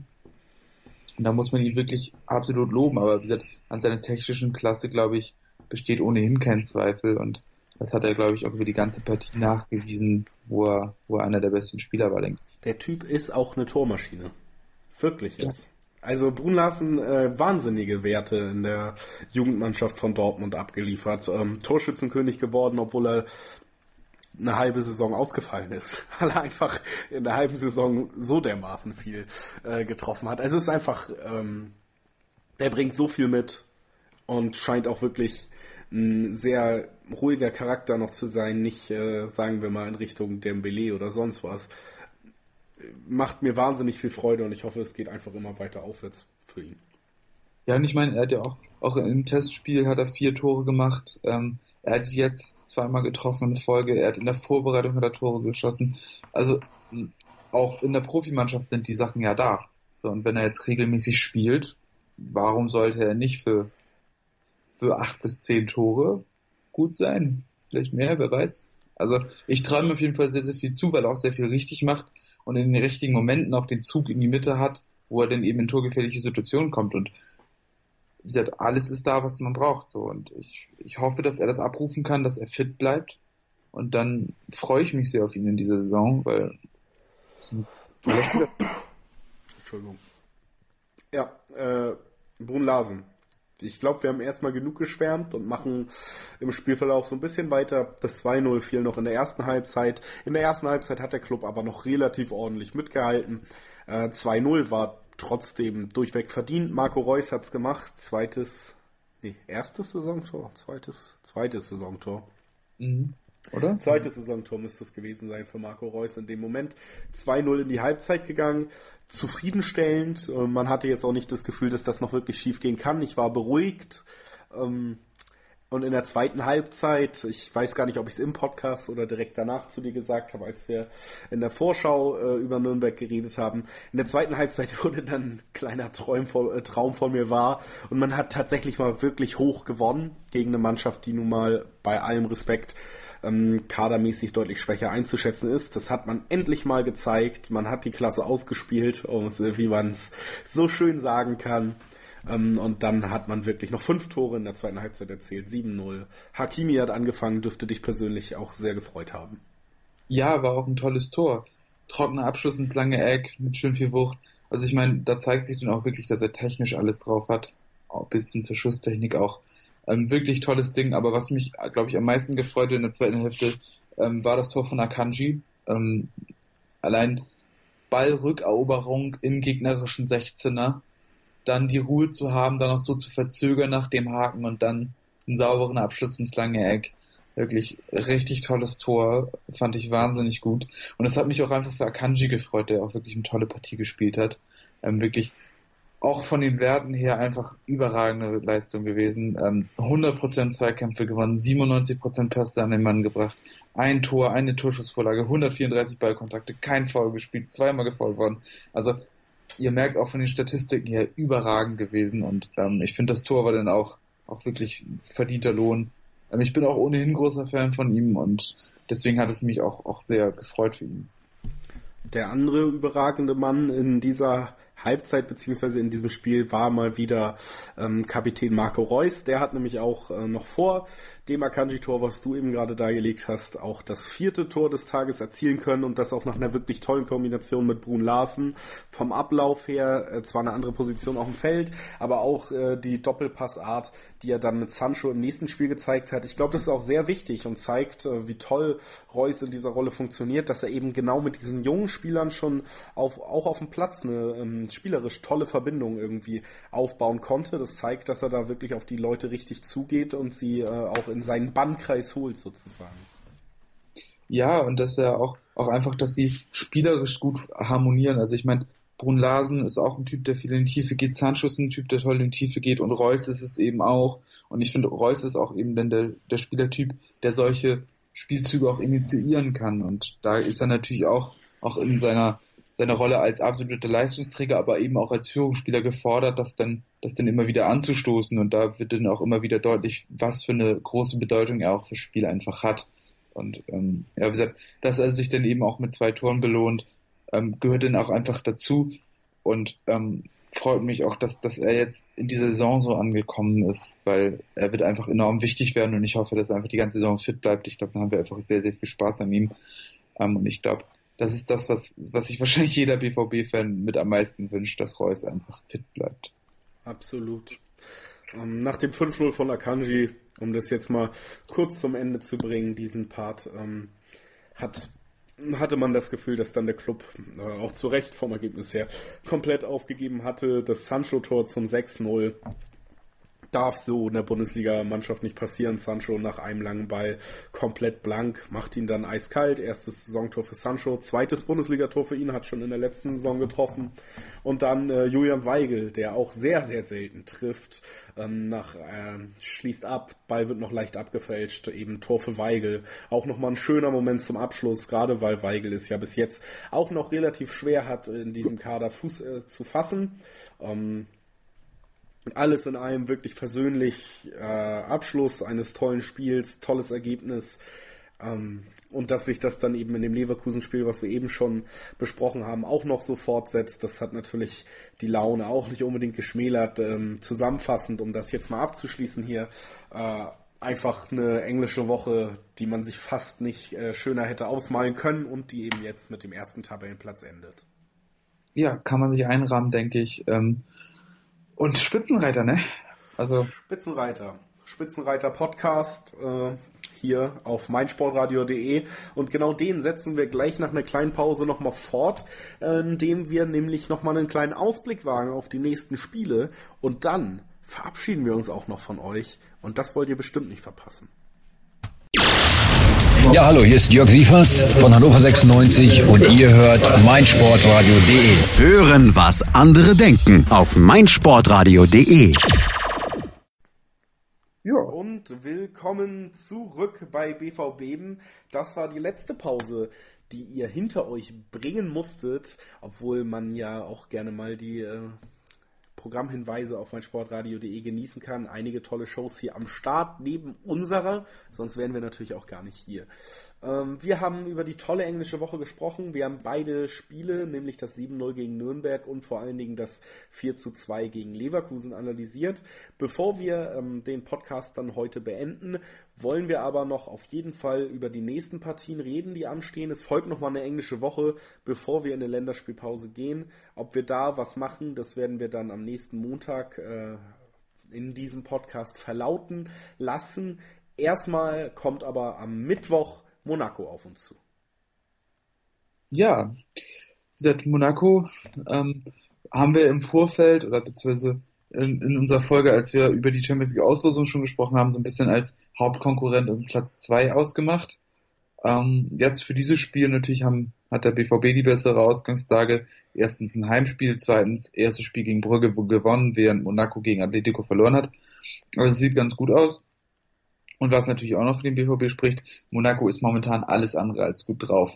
Und da muss man ihn wirklich absolut loben. Aber wie gesagt, an seiner technischen Klasse, glaube ich, besteht ohnehin kein Zweifel. Und das hat er, glaube ich, auch über die ganze Partie nachgewiesen, wo er, wo er einer der besten Spieler war, denke ich. Der Typ ist auch eine Tormaschine. Wirklich jetzt. Ja. Also Brun Larsen äh, wahnsinnige Werte in der Jugendmannschaft von Dortmund abgeliefert. Ähm, Torschützenkönig geworden, obwohl er eine halbe Saison ausgefallen ist, <laughs> weil er einfach in der halben Saison so dermaßen viel äh, getroffen hat. Es ist einfach, ähm, der bringt so viel mit und scheint auch wirklich ein sehr ruhiger Charakter noch zu sein, nicht, äh, sagen wir mal, in Richtung Dembele oder sonst was. Macht mir wahnsinnig viel Freude und ich hoffe, es geht einfach immer weiter aufwärts für ihn. Ja, und ich meine, er hat ja auch, auch im Testspiel hat er vier Tore gemacht. Ähm, er hat jetzt zweimal getroffen in Folge. Er hat in der Vorbereitung hat er Tore geschossen. Also auch in der Profimannschaft sind die Sachen ja da. So, und wenn er jetzt regelmäßig spielt, warum sollte er nicht für, für acht bis zehn Tore gut sein? Vielleicht mehr, wer weiß. Also ich traue ihm auf jeden Fall sehr, sehr viel zu, weil er auch sehr viel richtig macht und in den richtigen Momenten auch den Zug in die Mitte hat, wo er dann eben in torgefährliche Situationen kommt. Und wie gesagt, alles ist da, was man braucht. So. Und ich, ich hoffe, dass er das abrufen kann, dass er fit bleibt. Und dann freue ich mich sehr auf ihn in dieser Saison, weil es ein. Entschuldigung. Ja, äh, Brun Larsen. Ich glaube, wir haben erstmal genug geschwärmt und machen im Spielverlauf so ein bisschen weiter. Das 2-0 fiel noch in der ersten Halbzeit. In der ersten Halbzeit hat der Club aber noch relativ ordentlich mitgehalten. Äh, 2-0 war trotzdem durchweg verdient. Marco Reus hat's gemacht. Zweites, nee, erstes Saisontor, zweites, zweites Saisontor. Mhm. Oder? Zweites Saisontor müsste es gewesen sein für Marco Reus in dem Moment. 2-0 in die Halbzeit gegangen. Zufriedenstellend. Äh, man hatte jetzt auch nicht das Gefühl, dass das noch wirklich schief gehen kann. Ich war beruhigt. Ähm, und in der zweiten Halbzeit, ich weiß gar nicht, ob ich es im Podcast oder direkt danach zu dir gesagt habe, als wir in der Vorschau äh, über Nürnberg geredet haben. In der zweiten Halbzeit <laughs> wurde dann ein kleiner Traum, äh, Traum von mir wahr und man hat tatsächlich mal wirklich hoch gewonnen gegen eine Mannschaft, die nun mal bei allem Respekt ähm, kadermäßig deutlich schwächer einzuschätzen ist. Das hat man endlich mal gezeigt. Man hat die Klasse ausgespielt, wie man es so schön sagen kann. Ähm, und dann hat man wirklich noch fünf Tore in der zweiten Halbzeit erzielt, 7-0. Hakimi hat angefangen, dürfte dich persönlich auch sehr gefreut haben. Ja, war auch ein tolles Tor. Trockener Abschluss ins lange Eck mit schön viel Wucht. Also ich meine, da zeigt sich dann auch wirklich, dass er technisch alles drauf hat. Auch bis zur Schusstechnik auch. Ähm, wirklich tolles Ding, aber was mich, glaube ich, am meisten gefreut in der zweiten Hälfte, ähm, war das Tor von Akanji. Ähm, allein Ballrückeroberung im gegnerischen 16er dann die Ruhe zu haben, dann auch so zu verzögern nach dem Haken und dann einen sauberen Abschluss ins lange Eck. Wirklich richtig tolles Tor, fand ich wahnsinnig gut. Und es hat mich auch einfach für Akanji gefreut, der auch wirklich eine tolle Partie gespielt hat. Ähm, wirklich auch von den Werten her einfach überragende Leistung gewesen. Ähm, 100% Zweikämpfe gewonnen, 97% Pässe an den Mann gebracht, ein Tor, eine Torschussvorlage, 134 Ballkontakte, kein Foul gespielt, zweimal gefault worden. Also ihr merkt auch von den Statistiken her überragend gewesen und ähm, ich finde das Tor war dann auch, auch wirklich verdienter Lohn. Ähm, ich bin auch ohnehin großer Fan von ihm und deswegen hat es mich auch, auch sehr gefreut für ihn. Der andere überragende Mann in dieser Halbzeit beziehungsweise in diesem Spiel war mal wieder ähm, Kapitän Marco Reus. Der hat nämlich auch äh, noch vor dem Akanji-Tor, was du eben gerade dargelegt hast, auch das vierte Tor des Tages erzielen können und das auch nach einer wirklich tollen Kombination mit Brun Larsen. Vom Ablauf her äh, zwar eine andere Position auf dem Feld, aber auch äh, die Doppelpassart, die er dann mit Sancho im nächsten Spiel gezeigt hat. Ich glaube, das ist auch sehr wichtig und zeigt, äh, wie toll Reus in dieser Rolle funktioniert, dass er eben genau mit diesen jungen Spielern schon auf, auch auf dem Platz eine ähm, spielerisch tolle Verbindungen irgendwie aufbauen konnte. Das zeigt, dass er da wirklich auf die Leute richtig zugeht und sie äh, auch in seinen Bannkreis holt sozusagen. Ja, und dass er auch, auch einfach, dass sie spielerisch gut harmonieren. Also ich meine, Brun Larsen ist auch ein Typ, der viel in die Tiefe geht. Sancho ist ein Typ, der toll in die Tiefe geht. Und Reus ist es eben auch. Und ich finde, Reus ist auch eben dann der, der Spielertyp, der solche Spielzüge auch initiieren kann. Und da ist er natürlich auch, auch in seiner, seiner Rolle als absoluter Leistungsträger, aber eben auch als Führungsspieler gefordert, das dann, das dann immer wieder anzustoßen. Und da wird dann auch immer wieder deutlich, was für eine große Bedeutung er auch fürs Spiel einfach hat. Und ähm, ja, wie gesagt, dass er sich dann eben auch mit zwei Toren belohnt, ähm, gehört dann auch einfach dazu. Und ähm, freut mich auch, dass, dass er jetzt in dieser Saison so angekommen ist, weil er wird einfach enorm wichtig werden und ich hoffe, dass er einfach die ganze Saison fit bleibt. Ich glaube, dann haben wir einfach sehr, sehr viel Spaß an ihm. Ähm, und ich glaube, das ist das, was, was sich wahrscheinlich jeder BVB-Fan mit am meisten wünscht, dass Reus einfach fit bleibt. Absolut. Ähm, nach dem 5-0 von Akanji, um das jetzt mal kurz zum Ende zu bringen, diesen Part, ähm, hat hatte man das Gefühl, dass dann der Club äh, auch zu Recht vom Ergebnis her komplett aufgegeben hatte. Das Sancho-Tor zum 6-0 darf so in der Bundesliga-Mannschaft nicht passieren. Sancho nach einem langen Ball komplett blank, macht ihn dann eiskalt. Erstes Saisontor für Sancho, zweites Bundesligator für ihn, hat schon in der letzten Saison getroffen. Und dann äh, Julian Weigel, der auch sehr, sehr selten trifft. Ähm, nach, äh, schließt ab, Ball wird noch leicht abgefälscht, eben Tor für Weigel. Auch nochmal ein schöner Moment zum Abschluss, gerade weil Weigel es ja bis jetzt auch noch relativ schwer hat, in diesem Kader Fuß äh, zu fassen. Ähm, alles in allem wirklich versöhnlich äh, Abschluss eines tollen Spiels, tolles Ergebnis. Ähm, und dass sich das dann eben in dem Leverkusen-Spiel, was wir eben schon besprochen haben, auch noch so fortsetzt, das hat natürlich die Laune auch nicht unbedingt geschmälert. Ähm, zusammenfassend, um das jetzt mal abzuschließen hier, äh, einfach eine englische Woche, die man sich fast nicht äh, schöner hätte ausmalen können und die eben jetzt mit dem ersten Tabellenplatz endet. Ja, kann man sich einrahmen, denke ich. Ähm, und Spitzenreiter, ne? Also Spitzenreiter. Spitzenreiter Podcast äh, hier auf meinsportradio.de und genau den setzen wir gleich nach einer kleinen Pause nochmal fort, äh, indem wir nämlich nochmal einen kleinen Ausblick wagen auf die nächsten Spiele und dann verabschieden wir uns auch noch von euch und das wollt ihr bestimmt nicht verpassen. Ja, hallo, hier ist Jörg Sievers von Hannover 96 und ihr hört meinsportradio.de. Hören, was andere denken auf meinsportradio.de. Ja. Und willkommen zurück bei BVB. Das war die letzte Pause, die ihr hinter euch bringen musstet, obwohl man ja auch gerne mal die äh, Programmhinweise auf meinsportradio.de genießen kann. Einige tolle Shows hier am Start neben unserer, sonst wären wir natürlich auch gar nicht hier. Ähm, wir haben über die tolle englische Woche gesprochen. Wir haben beide Spiele, nämlich das 7-0 gegen Nürnberg und vor allen Dingen das 4-2 gegen Leverkusen analysiert. Bevor wir ähm, den Podcast dann heute beenden, wollen wir aber noch auf jeden Fall über die nächsten Partien reden, die anstehen. Es folgt nochmal eine englische Woche, bevor wir in eine Länderspielpause gehen. Ob wir da was machen, das werden wir dann am nächsten Montag äh, in diesem Podcast verlauten lassen. Erstmal kommt aber am Mittwoch Monaco auf uns zu. Ja, gesagt, Monaco ähm, haben wir im Vorfeld oder beziehungsweise in, in, unserer Folge, als wir über die Champions League Auslosung schon gesprochen haben, so ein bisschen als Hauptkonkurrent um Platz 2 ausgemacht. Ähm, jetzt für dieses Spiel natürlich haben, hat der BVB die bessere Ausgangslage. Erstens ein Heimspiel, zweitens erstes Spiel gegen Brügge gewonnen, während Monaco gegen Atletico verloren hat. Also es sieht ganz gut aus. Und was natürlich auch noch für den BVB spricht, Monaco ist momentan alles andere als gut drauf.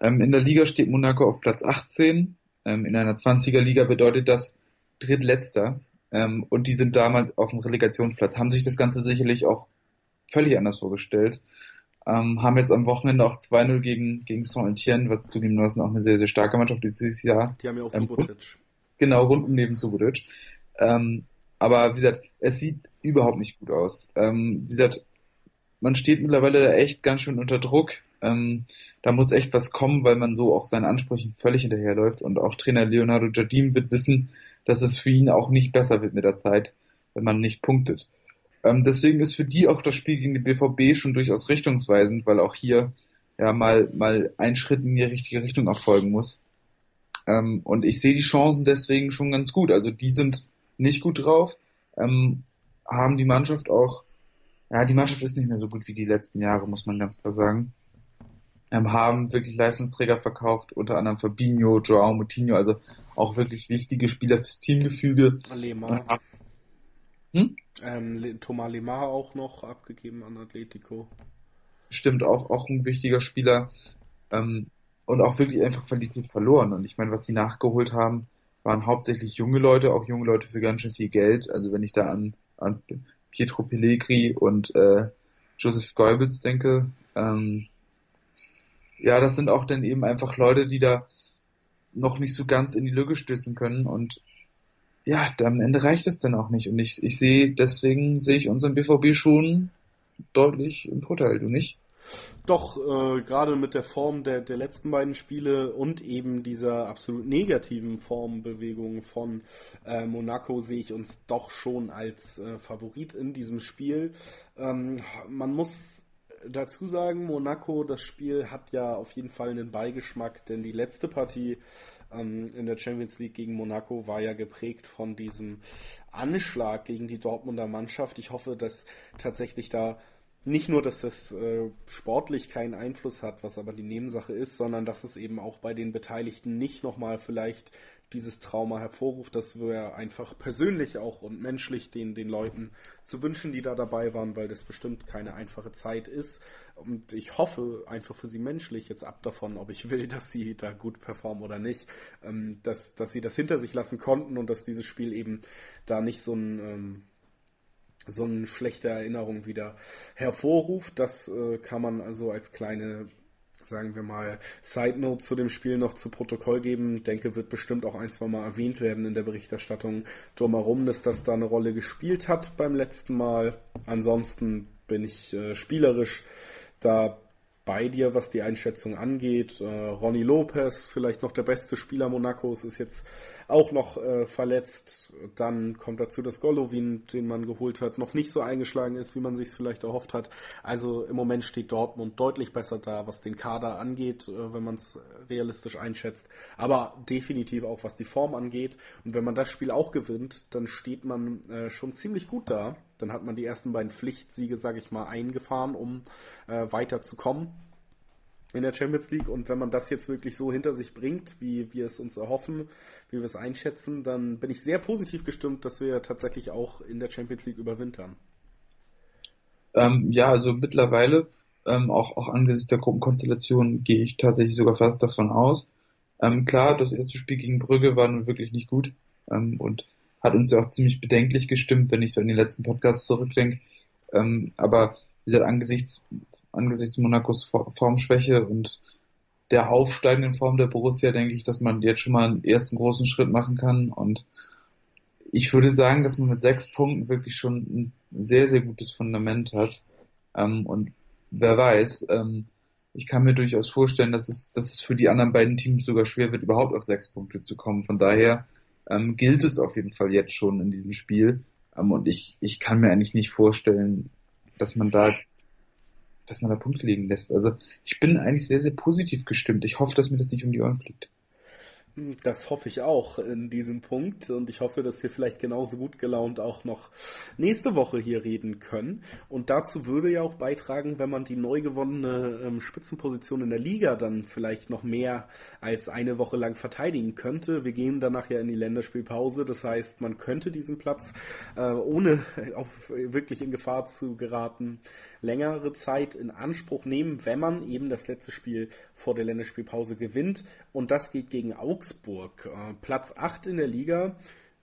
Ähm, in der Liga steht Monaco auf Platz 18. Ähm, in einer 20er Liga bedeutet das drittletzter. Ähm, und die sind damals auf dem Relegationsplatz, haben sich das Ganze sicherlich auch völlig anders vorgestellt. Ähm, haben jetzt am Wochenende auch 2-0 gegen, gegen Saint-Etienne, was zugeben lassen auch eine sehr, sehr starke Mannschaft dieses Jahr. Die haben ja auch ähm, Subotic. Genau, rund um neben Subotic. Ähm, aber wie gesagt, es sieht überhaupt nicht gut aus. Ähm, wie gesagt, man steht mittlerweile echt ganz schön unter Druck. Ähm, da muss echt was kommen, weil man so auch seinen Ansprüchen völlig hinterherläuft. Und auch Trainer Leonardo Jardim wird wissen, dass es für ihn auch nicht besser wird mit der Zeit, wenn man nicht punktet. Ähm, deswegen ist für die auch das Spiel gegen die BVB schon durchaus richtungsweisend, weil auch hier ja mal, mal ein Schritt in die richtige Richtung erfolgen muss. Ähm, und ich sehe die Chancen deswegen schon ganz gut. Also die sind nicht gut drauf, ähm, haben die Mannschaft auch, ja, die Mannschaft ist nicht mehr so gut wie die letzten Jahre, muss man ganz klar sagen. Ähm, haben wirklich Leistungsträger verkauft, unter anderem Fabinho, Joao Moutinho, also auch wirklich wichtige Spieler fürs Teamgefüge. Lemar. Hm? Ähm, Thomas Lemar auch noch abgegeben an Atletico. Stimmt, auch, auch ein wichtiger Spieler. Ähm, und auch wirklich einfach Qualität verloren. Und ich meine, was sie nachgeholt haben, waren hauptsächlich junge Leute, auch junge Leute für ganz schön viel Geld. Also wenn ich da an, an Pietro Pellegri und äh, Joseph Goebbels denke, ähm, ja, das sind auch dann eben einfach Leute, die da noch nicht so ganz in die Lücke stößen können und ja, am Ende reicht es dann auch nicht. Und ich, ich sehe, deswegen sehe ich unseren BVB schon deutlich im Vorteil, du nicht? Doch, äh, gerade mit der Form der, der letzten beiden Spiele und eben dieser absolut negativen Formbewegung von äh, Monaco sehe ich uns doch schon als äh, Favorit in diesem Spiel. Ähm, man muss dazu sagen, Monaco, das Spiel hat ja auf jeden Fall einen Beigeschmack, denn die letzte Partie ähm, in der Champions League gegen Monaco war ja geprägt von diesem Anschlag gegen die Dortmunder Mannschaft. Ich hoffe, dass tatsächlich da nicht nur, dass das äh, sportlich keinen Einfluss hat, was aber die Nebensache ist, sondern dass es eben auch bei den Beteiligten nicht nochmal vielleicht dieses Trauma hervorruft, dass wir einfach persönlich auch und menschlich den, den Leuten zu wünschen, die da dabei waren, weil das bestimmt keine einfache Zeit ist. Und ich hoffe einfach für sie menschlich, jetzt ab davon, ob ich will, <laughs> dass sie da gut performen oder nicht, ähm, dass, dass sie das hinter sich lassen konnten und dass dieses Spiel eben da nicht so ein, ähm, so eine schlechte Erinnerung wieder hervorruft. Das äh, kann man also als kleine sagen wir mal, Side Note zu dem Spiel noch zu Protokoll geben. Denke, wird bestimmt auch ein, zwei Mal erwähnt werden in der Berichterstattung drumherum, dass das da eine Rolle gespielt hat beim letzten Mal. Ansonsten bin ich äh, spielerisch da bei dir, was die Einschätzung angeht. Äh, Ronny Lopez, vielleicht noch der beste Spieler Monacos, ist jetzt auch noch äh, verletzt. Dann kommt dazu, dass Golovin, den man geholt hat, noch nicht so eingeschlagen ist, wie man sich vielleicht erhofft hat. Also im Moment steht Dortmund deutlich besser da, was den Kader angeht, äh, wenn man es realistisch einschätzt. Aber definitiv auch, was die Form angeht. Und wenn man das Spiel auch gewinnt, dann steht man äh, schon ziemlich gut da. Dann hat man die ersten beiden Pflichtsiege, sage ich mal, eingefahren, um äh, weiterzukommen in der Champions League. Und wenn man das jetzt wirklich so hinter sich bringt, wie wir es uns erhoffen, wie wir es einschätzen, dann bin ich sehr positiv gestimmt, dass wir tatsächlich auch in der Champions League überwintern. Ähm, ja, also mittlerweile, ähm, auch, auch angesichts der Gruppenkonstellation, gehe ich tatsächlich sogar fast davon aus. Ähm, klar, das erste Spiel gegen Brügge war nun wirklich nicht gut ähm, und hat uns ja auch ziemlich bedenklich gestimmt, wenn ich so in den letzten Podcasts zurückdenke. Ähm, aber wie gesagt, angesichts, angesichts Monacos Formschwäche und der aufsteigenden Form der Borussia denke ich, dass man jetzt schon mal einen ersten großen Schritt machen kann und ich würde sagen, dass man mit sechs Punkten wirklich schon ein sehr, sehr gutes Fundament hat. Ähm, und wer weiß, ähm, ich kann mir durchaus vorstellen, dass es, dass es für die anderen beiden Teams sogar schwer wird, überhaupt auf sechs Punkte zu kommen. Von daher ähm, gilt es auf jeden Fall jetzt schon in diesem Spiel. Und ich, ich kann mir eigentlich nicht vorstellen, dass man da dass man da Punkte liegen lässt. Also ich bin eigentlich sehr, sehr positiv gestimmt. Ich hoffe, dass mir das nicht um die Ohren fliegt. Das hoffe ich auch in diesem Punkt und ich hoffe, dass wir vielleicht genauso gut gelaunt auch noch nächste Woche hier reden können. Und dazu würde ja auch beitragen, wenn man die neu gewonnene ähm, Spitzenposition in der Liga dann vielleicht noch mehr als eine Woche lang verteidigen könnte. Wir gehen danach ja in die Länderspielpause, das heißt, man könnte diesen Platz äh, ohne <laughs> auf wirklich in Gefahr zu geraten längere Zeit in Anspruch nehmen, wenn man eben das letzte Spiel vor der Länderspielpause gewinnt. Und das geht gegen Augsburg. Äh, Platz 8 in der Liga.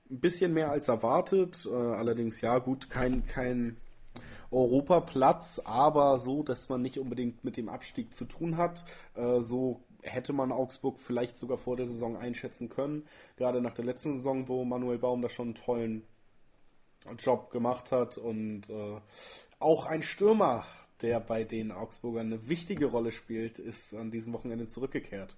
Ein bisschen mehr als erwartet. Äh, allerdings, ja, gut, kein, kein Europaplatz, aber so, dass man nicht unbedingt mit dem Abstieg zu tun hat. Äh, so hätte man Augsburg vielleicht sogar vor der Saison einschätzen können. Gerade nach der letzten Saison, wo Manuel Baum da schon einen tollen Job gemacht hat und auch ein Stürmer, der bei den Augsburgern eine wichtige Rolle spielt, ist an diesem Wochenende zurückgekehrt.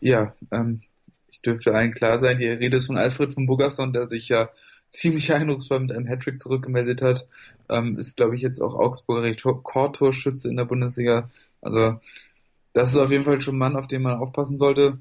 Ja, ähm, ich dürfte allen klar sein, die Rede ist von Alfred von Burgaston, der sich ja ziemlich <laughs> eindrucksvoll mit einem Hattrick zurückgemeldet hat. Ähm, ist, glaube ich, jetzt auch Augsburger Rekordtorschütze in der Bundesliga. Also das ist auf jeden Fall schon ein Mann, auf den man aufpassen sollte.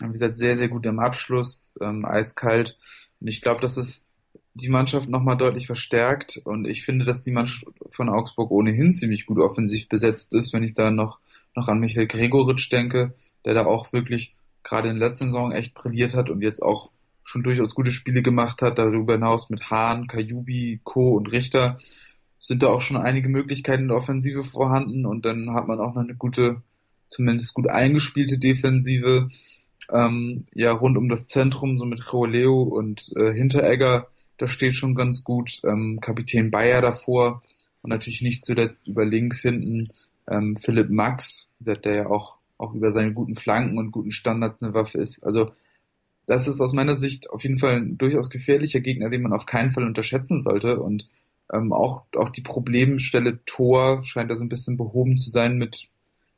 wie gesagt, sehr, sehr gut im Abschluss, ähm, eiskalt. Und ich glaube, dass es die Mannschaft nochmal deutlich verstärkt. Und ich finde, dass die Mannschaft von Augsburg ohnehin ziemlich gut offensiv besetzt ist, wenn ich da noch, noch an Michael Gregoritsch denke, der da auch wirklich gerade in der letzten Saison echt brilliert hat und jetzt auch schon durchaus gute Spiele gemacht hat. Darüber hinaus mit Hahn, Kajubi, Co. und Richter sind da auch schon einige Möglichkeiten in der Offensive vorhanden und dann hat man auch noch eine gute, zumindest gut eingespielte Defensive. Ähm, ja, rund um das Zentrum, so mit Leo und äh, Hinteregger, das steht schon ganz gut. Ähm, Kapitän Bayer davor und natürlich nicht zuletzt über links hinten ähm, Philipp Max, der ja auch, auch über seine guten Flanken und guten Standards eine Waffe ist. Also das ist aus meiner Sicht auf jeden Fall ein durchaus gefährlicher Gegner, den man auf keinen Fall unterschätzen sollte. Und ähm, auch, auch die Problemstelle Tor scheint da so ein bisschen behoben zu sein mit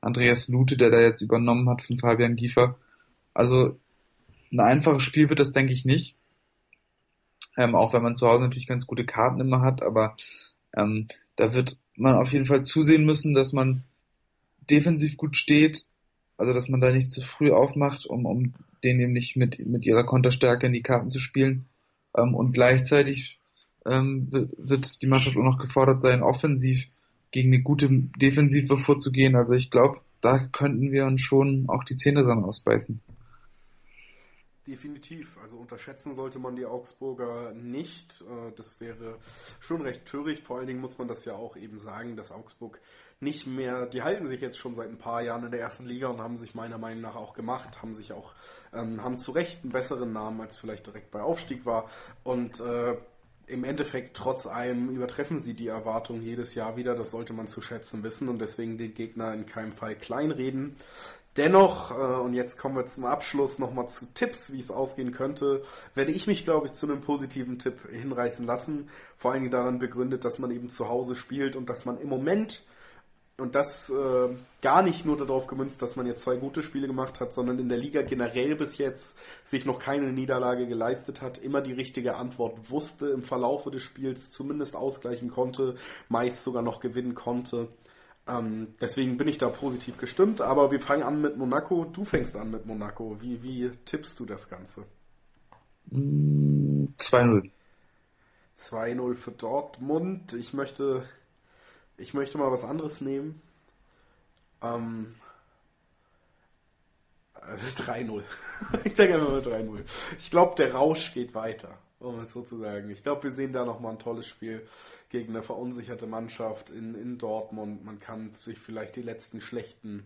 Andreas Lute, der da jetzt übernommen hat von Fabian Giefer. Also ein einfaches Spiel wird das, denke ich, nicht. Ähm, auch wenn man zu Hause natürlich ganz gute Karten immer hat, aber ähm, da wird man auf jeden Fall zusehen müssen, dass man defensiv gut steht, also dass man da nicht zu früh aufmacht, um, um den nämlich mit, mit ihrer Konterstärke in die Karten zu spielen. Ähm, und gleichzeitig ähm, wird die Mannschaft auch noch gefordert sein, offensiv gegen eine gute Defensive vorzugehen. Also ich glaube, da könnten wir uns schon auch die Zähne dran ausbeißen. Definitiv. Also unterschätzen sollte man die Augsburger nicht. Äh, das wäre schon recht töricht. Vor allen Dingen muss man das ja auch eben sagen, dass Augsburg nicht mehr, die halten sich jetzt schon seit ein paar Jahren in der ersten Liga und haben sich meiner Meinung nach auch gemacht, haben sich auch, ähm, haben zu Recht einen besseren Namen, als vielleicht direkt bei Aufstieg war. Und äh, im Endeffekt, trotz allem, übertreffen sie die Erwartungen jedes Jahr wieder. Das sollte man zu schätzen wissen und deswegen den Gegner in keinem Fall kleinreden. Dennoch, äh, und jetzt kommen wir zum Abschluss nochmal zu Tipps, wie es ausgehen könnte, werde ich mich, glaube ich, zu einem positiven Tipp hinreißen lassen. Vor allen Dingen daran begründet, dass man eben zu Hause spielt und dass man im Moment, und das äh, gar nicht nur darauf gemünzt, dass man jetzt zwei gute Spiele gemacht hat, sondern in der Liga generell bis jetzt sich noch keine Niederlage geleistet hat, immer die richtige Antwort wusste, im Verlaufe des Spiels zumindest ausgleichen konnte, meist sogar noch gewinnen konnte. Ähm, deswegen bin ich da positiv gestimmt, aber wir fangen an mit Monaco. Du fängst an mit Monaco. Wie, wie tippst du das Ganze? 2-0. 2-0 für Dortmund. Ich möchte, ich möchte mal was anderes nehmen. Ähm, 3-0. Äh, <laughs> <laughs> ich denke einfach mal 3-0. Ich glaube, der Rausch geht weiter um es so zu sagen. Ich glaube, wir sehen da nochmal ein tolles Spiel gegen eine verunsicherte Mannschaft in, in Dortmund. Man kann sich vielleicht die letzten schlechten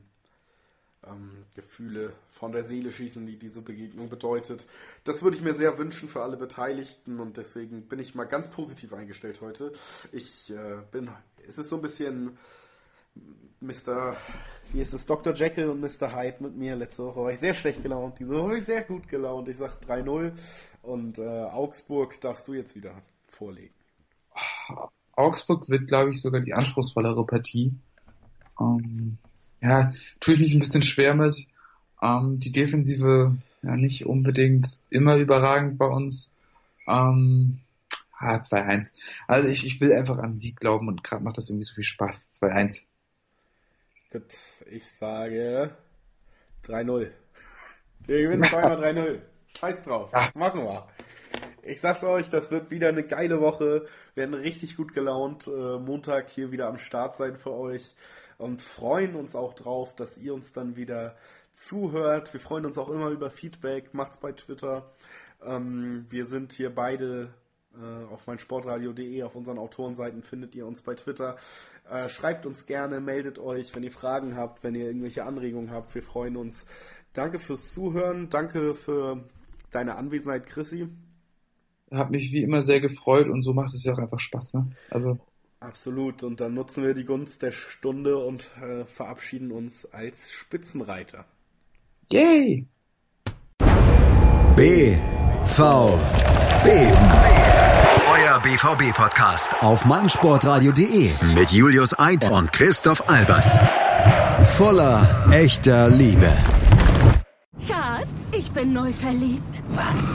ähm, Gefühle von der Seele schießen, die diese Begegnung bedeutet. Das würde ich mir sehr wünschen für alle Beteiligten und deswegen bin ich mal ganz positiv eingestellt heute. Ich äh, bin, es ist so ein bisschen Mr. Wie ist es? Dr. Jekyll und Mr. Hyde mit mir. Letzte Woche war ich sehr schlecht gelaunt. Diese Woche war ich sehr gut gelaunt. Ich sage 3-0. Und äh, Augsburg darfst du jetzt wieder vorlegen. Augsburg wird, glaube ich, sogar die anspruchsvollere Partie. Ähm, ja, tue ich mich ein bisschen schwer mit. Ähm, die Defensive ja nicht unbedingt immer überragend bei uns. Ähm, ah, 2-1. Also ich, ich will einfach an Sieg glauben und gerade macht das irgendwie so viel Spaß. 2-1. Gut, ich sage 3-0. Wir gewinnen zweimal <laughs> 3-0. Scheiß drauf. Ja. Machen wir. Ich sag's euch, das wird wieder eine geile Woche. Wir werden richtig gut gelaunt. Äh, Montag hier wieder am Start sein für euch und freuen uns auch drauf, dass ihr uns dann wieder zuhört. Wir freuen uns auch immer über Feedback. Macht's bei Twitter. Ähm, wir sind hier beide äh, auf meinsportradio.de, auf unseren Autorenseiten findet ihr uns bei Twitter. Äh, schreibt uns gerne, meldet euch, wenn ihr Fragen habt, wenn ihr irgendwelche Anregungen habt. Wir freuen uns. Danke fürs Zuhören. Danke für deine Anwesenheit, Chrissy. Hat mich wie immer sehr gefreut und so macht es ja auch einfach Spaß. Ne? Also Absolut. Und dann nutzen wir die Gunst der Stunde und äh, verabschieden uns als Spitzenreiter. Yay! B V B euer BVB-Podcast auf meinsportradio.de mit Julius Eid und Christoph Albers. Voller echter Liebe. Schatz, ich bin neu verliebt. Was?